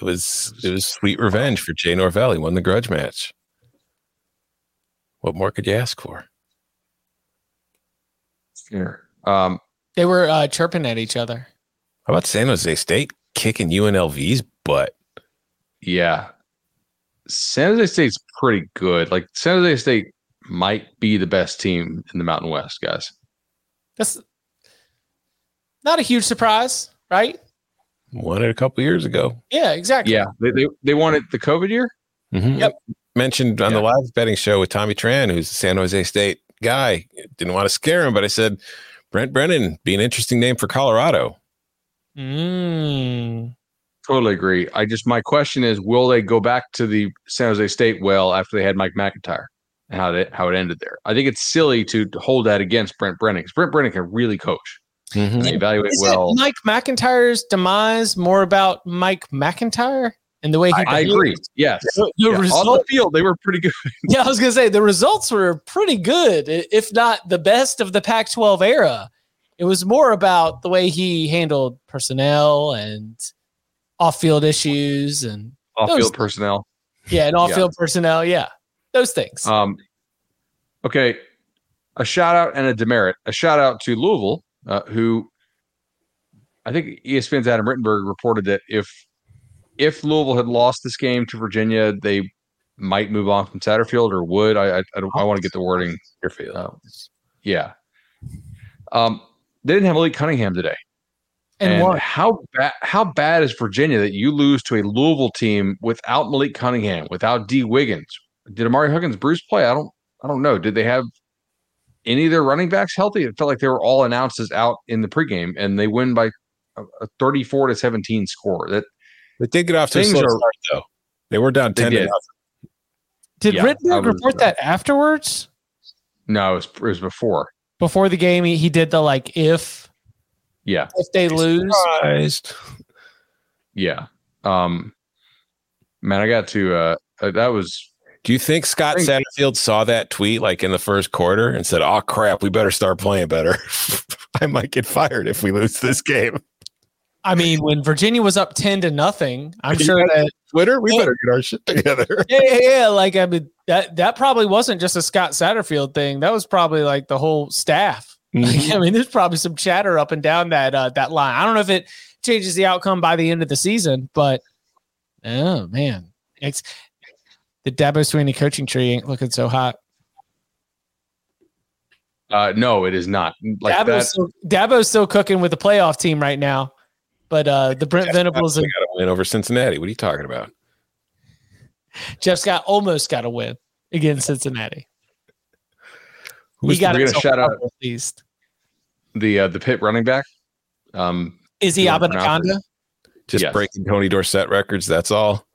It was it was sweet revenge for Jay Norvell. He won the grudge match. What more could you ask for? Yeah. Um, they were uh, chirping at each other. How about San Jose State kicking UNLV's butt? Yeah. San Jose State's pretty good. Like San Jose State might be the best team in the Mountain West, guys. That's not a huge surprise, right? Won it a couple years ago. Yeah, exactly. Yeah, they they, they won it the COVID year. Mm-hmm. Yep. Mentioned on yeah. the live betting show with Tommy Tran, who's a San Jose State guy. Didn't want to scare him, but I said Brent Brennan be an interesting name for Colorado. Mm. Totally agree. I just my question is, will they go back to the San Jose State well after they had Mike McIntyre and how it how it ended there? I think it's silly to hold that against Brent Brennan because Brent Brennan can really coach. Mm-hmm. Evaluate is well. Mike McIntyre's demise more about Mike McIntyre and the way he. I, I agree. Yes, the, the yeah. result, on the field they were pretty good. yeah, I was gonna say the results were pretty good, if not the best of the Pac-12 era. It was more about the way he handled personnel and off-field issues and off-field personnel. Yeah, and off-field yeah. personnel. Yeah, those things. Um, okay, a shout out and a demerit. A shout out to Louisville uh, who I think ESPN's Adam Rittenberg reported that if if Louisville had lost this game to Virginia, they might move on from Satterfield or would. I I, I, I want to get the wording. Uh, yeah. Um, they didn't have Malik Cunningham today. And, and what? how bad how bad is Virginia that you lose to a Louisville team without Malik Cunningham, without Dee Wiggins? Did Ahmari Huggins Bruce play? I don't I don't know. Did they have any of their running backs healthy? It felt like they were all announced as out in the pregame, and they win by a, a 34 to 17 score. That they did get off to a slow are, start, though. They were down 10 to nothing. Did yeah, Rittenberg report that afterwards? No, it was, it was before. Before the game, he, he did the like if. Yeah. If they lose. Surprised. Yeah. Um. Man, I got to. uh, uh That was do you think Scott Satterfield saw that tweet like in the first quarter and said, "Oh crap, we better start playing better. I might get fired if we lose this game." I mean, when Virginia was up ten to nothing, I'm sure that Twitter, we yeah, better get our shit together. yeah, yeah, yeah. Like I mean, that that probably wasn't just a Scott Satterfield thing. That was probably like the whole staff. Mm-hmm. Like, I mean, there's probably some chatter up and down that uh, that line. I don't know if it changes the outcome by the end of the season. But oh man, it's the Dabo Swinney coaching tree ain't looking so hot. Uh, no, it is not. Like Dabo's, that. still, Dabo's still cooking with the playoff team right now, but uh, the Brent Venables They got a win over Cincinnati. What are you talking about? Jeff Scott almost got a win against Cincinnati. Who's he got gonna himself shout out- at least. the uh, the Pitt running back. Um, Is he You Abanikanda? Just Yes. breaking Tony Dorsett records. That's all.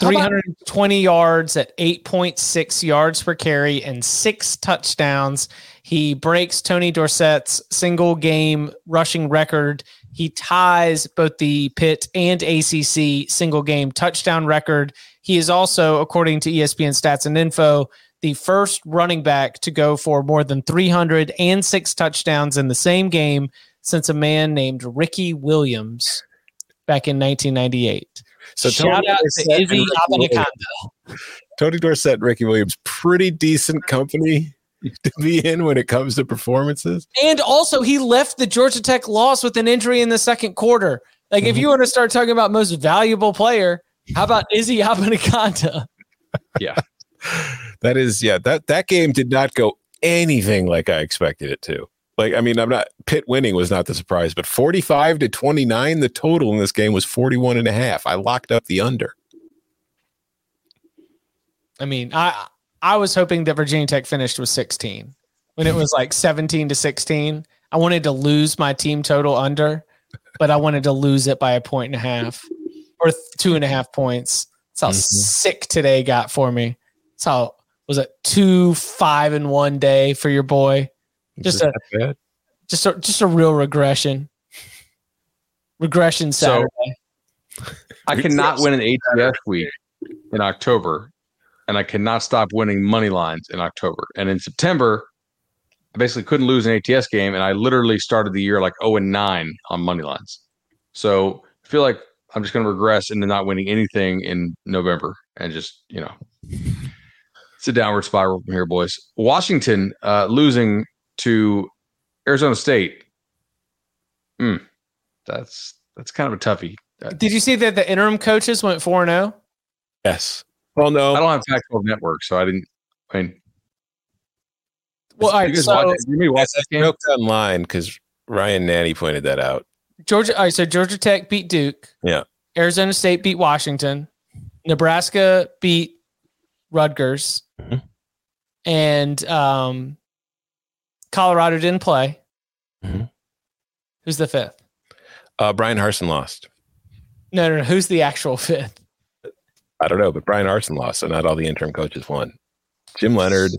How about- 320 yards at 8.6 yards per carry and six touchdowns. He breaks Tony Dorsett's single game rushing record. He ties both the Pitt and ACC single game touchdown record. He is also, according to ESPN Stats and Info, the first running back to go for more than 300 and six touchdowns in the same game since a man named Ricky Williams back in 1998. So Shout Tony out to Dorsett and Izzy Ricky Williams- Abanikanda. Tony Dorsett and Ricky Williams, pretty decent company to be in when it comes to performances. And also, he left the Georgia Tech loss with an injury in the second quarter. Like, if mm-hmm. you want to start talking about most valuable player, how about Izzy Abanikanda? yeah, That is, yeah, that that game did not go anything like I expected it to. Like, I mean, I'm not Pitt winning was not the surprise, but 45 to 29, the total in this game was 41 and a half. I locked up the under. I mean, I I was hoping that Virginia Tech finished with 16 when it was like 17 to 16. I wanted to lose my team total under, but I wanted to lose it by a point and a half or two and a half points. That's how Mhm. sick today got for me. That's how was it two five and one day for your boy. Just a bad. just a just a real regression. Regression So- Saturday. I cannot win an ATS week in October, and I cannot stop winning money lines in October. And in September, I basically couldn't lose an ATS game, and I literally started the year like 0 and 9 on money lines. So I feel like I'm just going to regress into not winning anything in November, and just you know, it's a downward spiral from here, boys. Washington uh, losing to Arizona State. Hmm, that's that's kind of a toughie. Did you see that the interim coaches went 4 and oh? 0? Yes. Well, no. I don't have Pac-12 network, so I didn't. I mean, Well, all you right, guys so watch, you watch I this game. joked online because Ryan Nanny pointed that out. Georgia. All right, so Georgia Tech beat Duke. Yeah. Arizona State beat Washington. Nebraska beat Rutgers, Mhm. and um, Colorado didn't play. Mhm. Who's the fifth? Uh, Bryan Harsin lost. No, no, no. Who's the actual fifth? I don't know, but Bryan Harsin lost, so not all the interim coaches won. Jim Leonhard.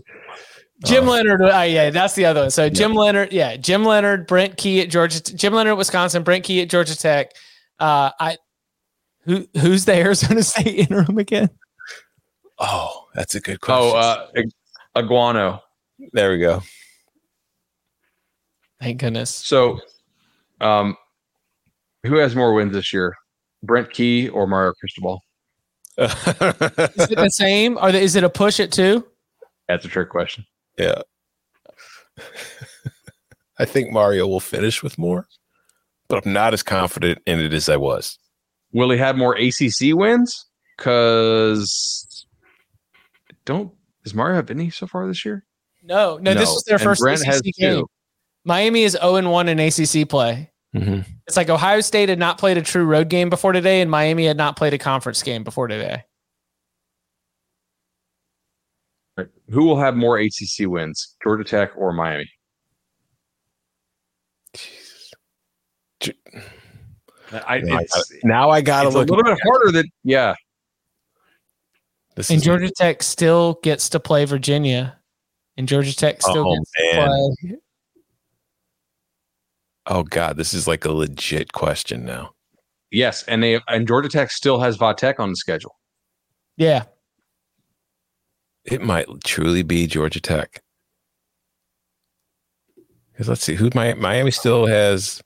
Jim uh, Leonhard. Uh, yeah, that's the other one. So Jim Leonhard. Yeah, Jim Leonhard, Brent Key at Georgia. Jim Leonhard, at Wisconsin. Brent Key at Georgia Tech. Uh, I. Who who's the Arizona State interim again? Oh, that's a good question. Oh, uh, Aguano. there we go. Thank goodness. So, um, who has more wins this year, Brent Key or Mario Cristobal? Is it the same? Are they, is it a push at two? That's a trick question. yeah. I think Mario will finish with more, but I'm not as confident in it as I was. Will he have more ACC wins? Because don't does Mario have any so far this year? No, no, this was their And first Brent ACC has game. two. Miami is 0 and 1 in ACC play. Mm-hmm. It's like Ohio State had not played a true road game before today, and Miami had not played a conference game before today. Right. Who will have more ACC wins, Georgia Tech or Miami? I, Now I it's, gotta- now I got to it's a little bit harder than yeah. This And is Georgia Tech still gets to play Virginia, and Georgia Tech still Oh, gets man. to play. Oh god, this is like a legit question now. Yes, and they and Georgia Tech still has Vatek on the schedule. Yeah, It might truly be Georgia Tech. Because let's see, who Mi- Miami still has.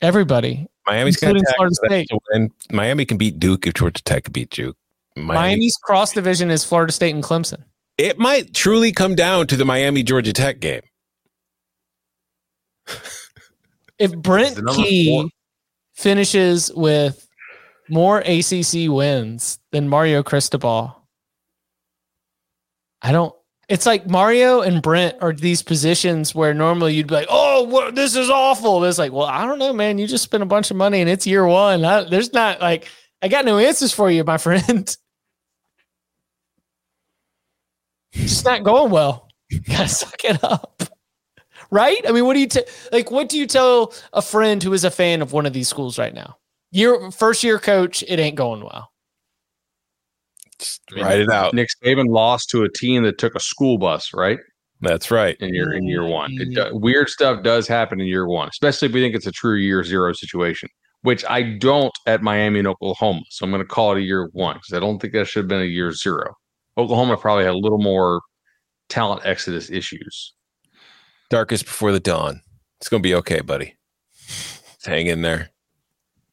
everybody. Miami's got Including Florida State. a win. Miami can beat Duke if Georgia Tech can beat Duke. Miami, Miami's cross division is Florida State and Clemson. it might truly come down to the Miami Georgia Tech game. If Brent Key four. finishes with more ACC wins than Mario Cristobal, I don't. It's like Mario and Brent are these positions where normally you'd be like, "Oh, what, this is awful." It's like, well, I don't know, man. You just spent a bunch of money and it's year one. I, there's not like I got no answers for you, my friend. just not going well. Gotta suck it up. Right? I mean, what do you t- like? What do you tell a friend who is a fan of one of these schools right now? Your first year coach, it ain't going well. Just write it out. Nick Saban lost to a team that took a school bus, right? That's right. In year in year one, it do, mm. weird stuff does happen in year one, especially if we think it's a true year zero situation, which I don't at Miami and Oklahoma. So I'm going to call it a year one because I don't think that should have been a year zero. Oklahoma probably had a little more talent exodus issues. Darkest before the dawn. It's gonna be okay, buddy. Just hang in there.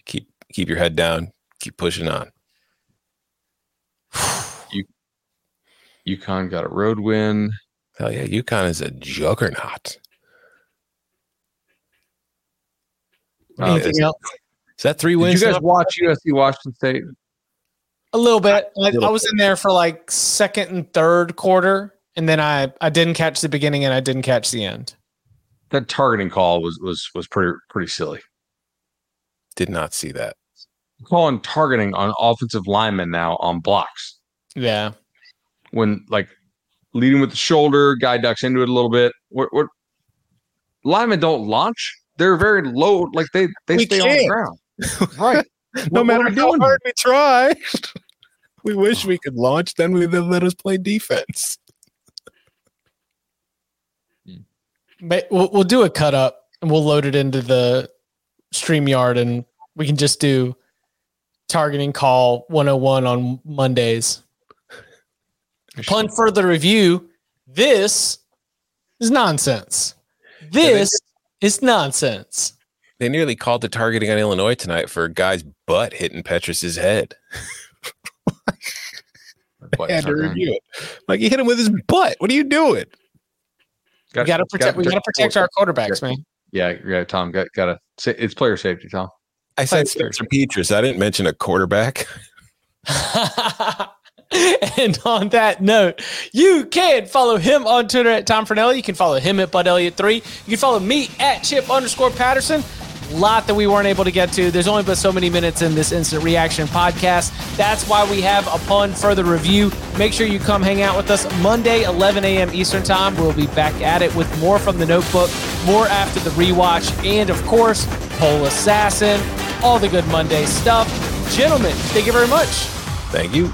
Keep keep your head down. Keep pushing on. UConn got a road win. Hell yeah, UConn is a juggernaut. Wow, Anything is, else? is that three Did wins? you guys now? watch USC Washington State? A little bit. I, little I was in there for like second and third quarter, and then I I didn't catch the beginning and I didn't catch the end. That targeting call was was was pretty pretty silly. Did not see that. Calling targeting on offensive linemen now on blocks. Yeah. when like leading with the shoulder, guy ducks into it a little bit. What what linemen don't launch? They're very low, like they they We stay on the ground. Right. no What- what matter are we how doing? hard we try. we wish we could launch, then we would let us play defense. But we'll, we'll do a cut up and we'll load it into the StreamYard and we can just do targeting call 101 on Mondays. Upon further review, this is nonsense. This is nonsense. They nearly called the targeting on Illinois tonight for a guy's butt hitting Petras's head. Had to review it. Like he hit him with his butt. What are you doing? We got to protect. We got to protect our quarterbacks, man. Yeah, yeah, Tom. Got got to. It's player safety, Tom. I said Spencer Petras. I didn't mention a quarterback. and on that note, you can follow him on Twitter at Tom Fornelli. You can follow him at Bud Elliott3. You can follow me at Chip underscore Patterson. Lot that we weren't able to get to. There's only but so many minutes in this instant reaction podcast. That's why we have upon further review. Make sure you come hang out with us Monday, 11 a.m. Eastern Time. We'll be back at it with more from the notebook, more after the rewatch, and of course, Poll Assassin, all the good Monday stuff. Gentlemen, thank you very much. Thank you.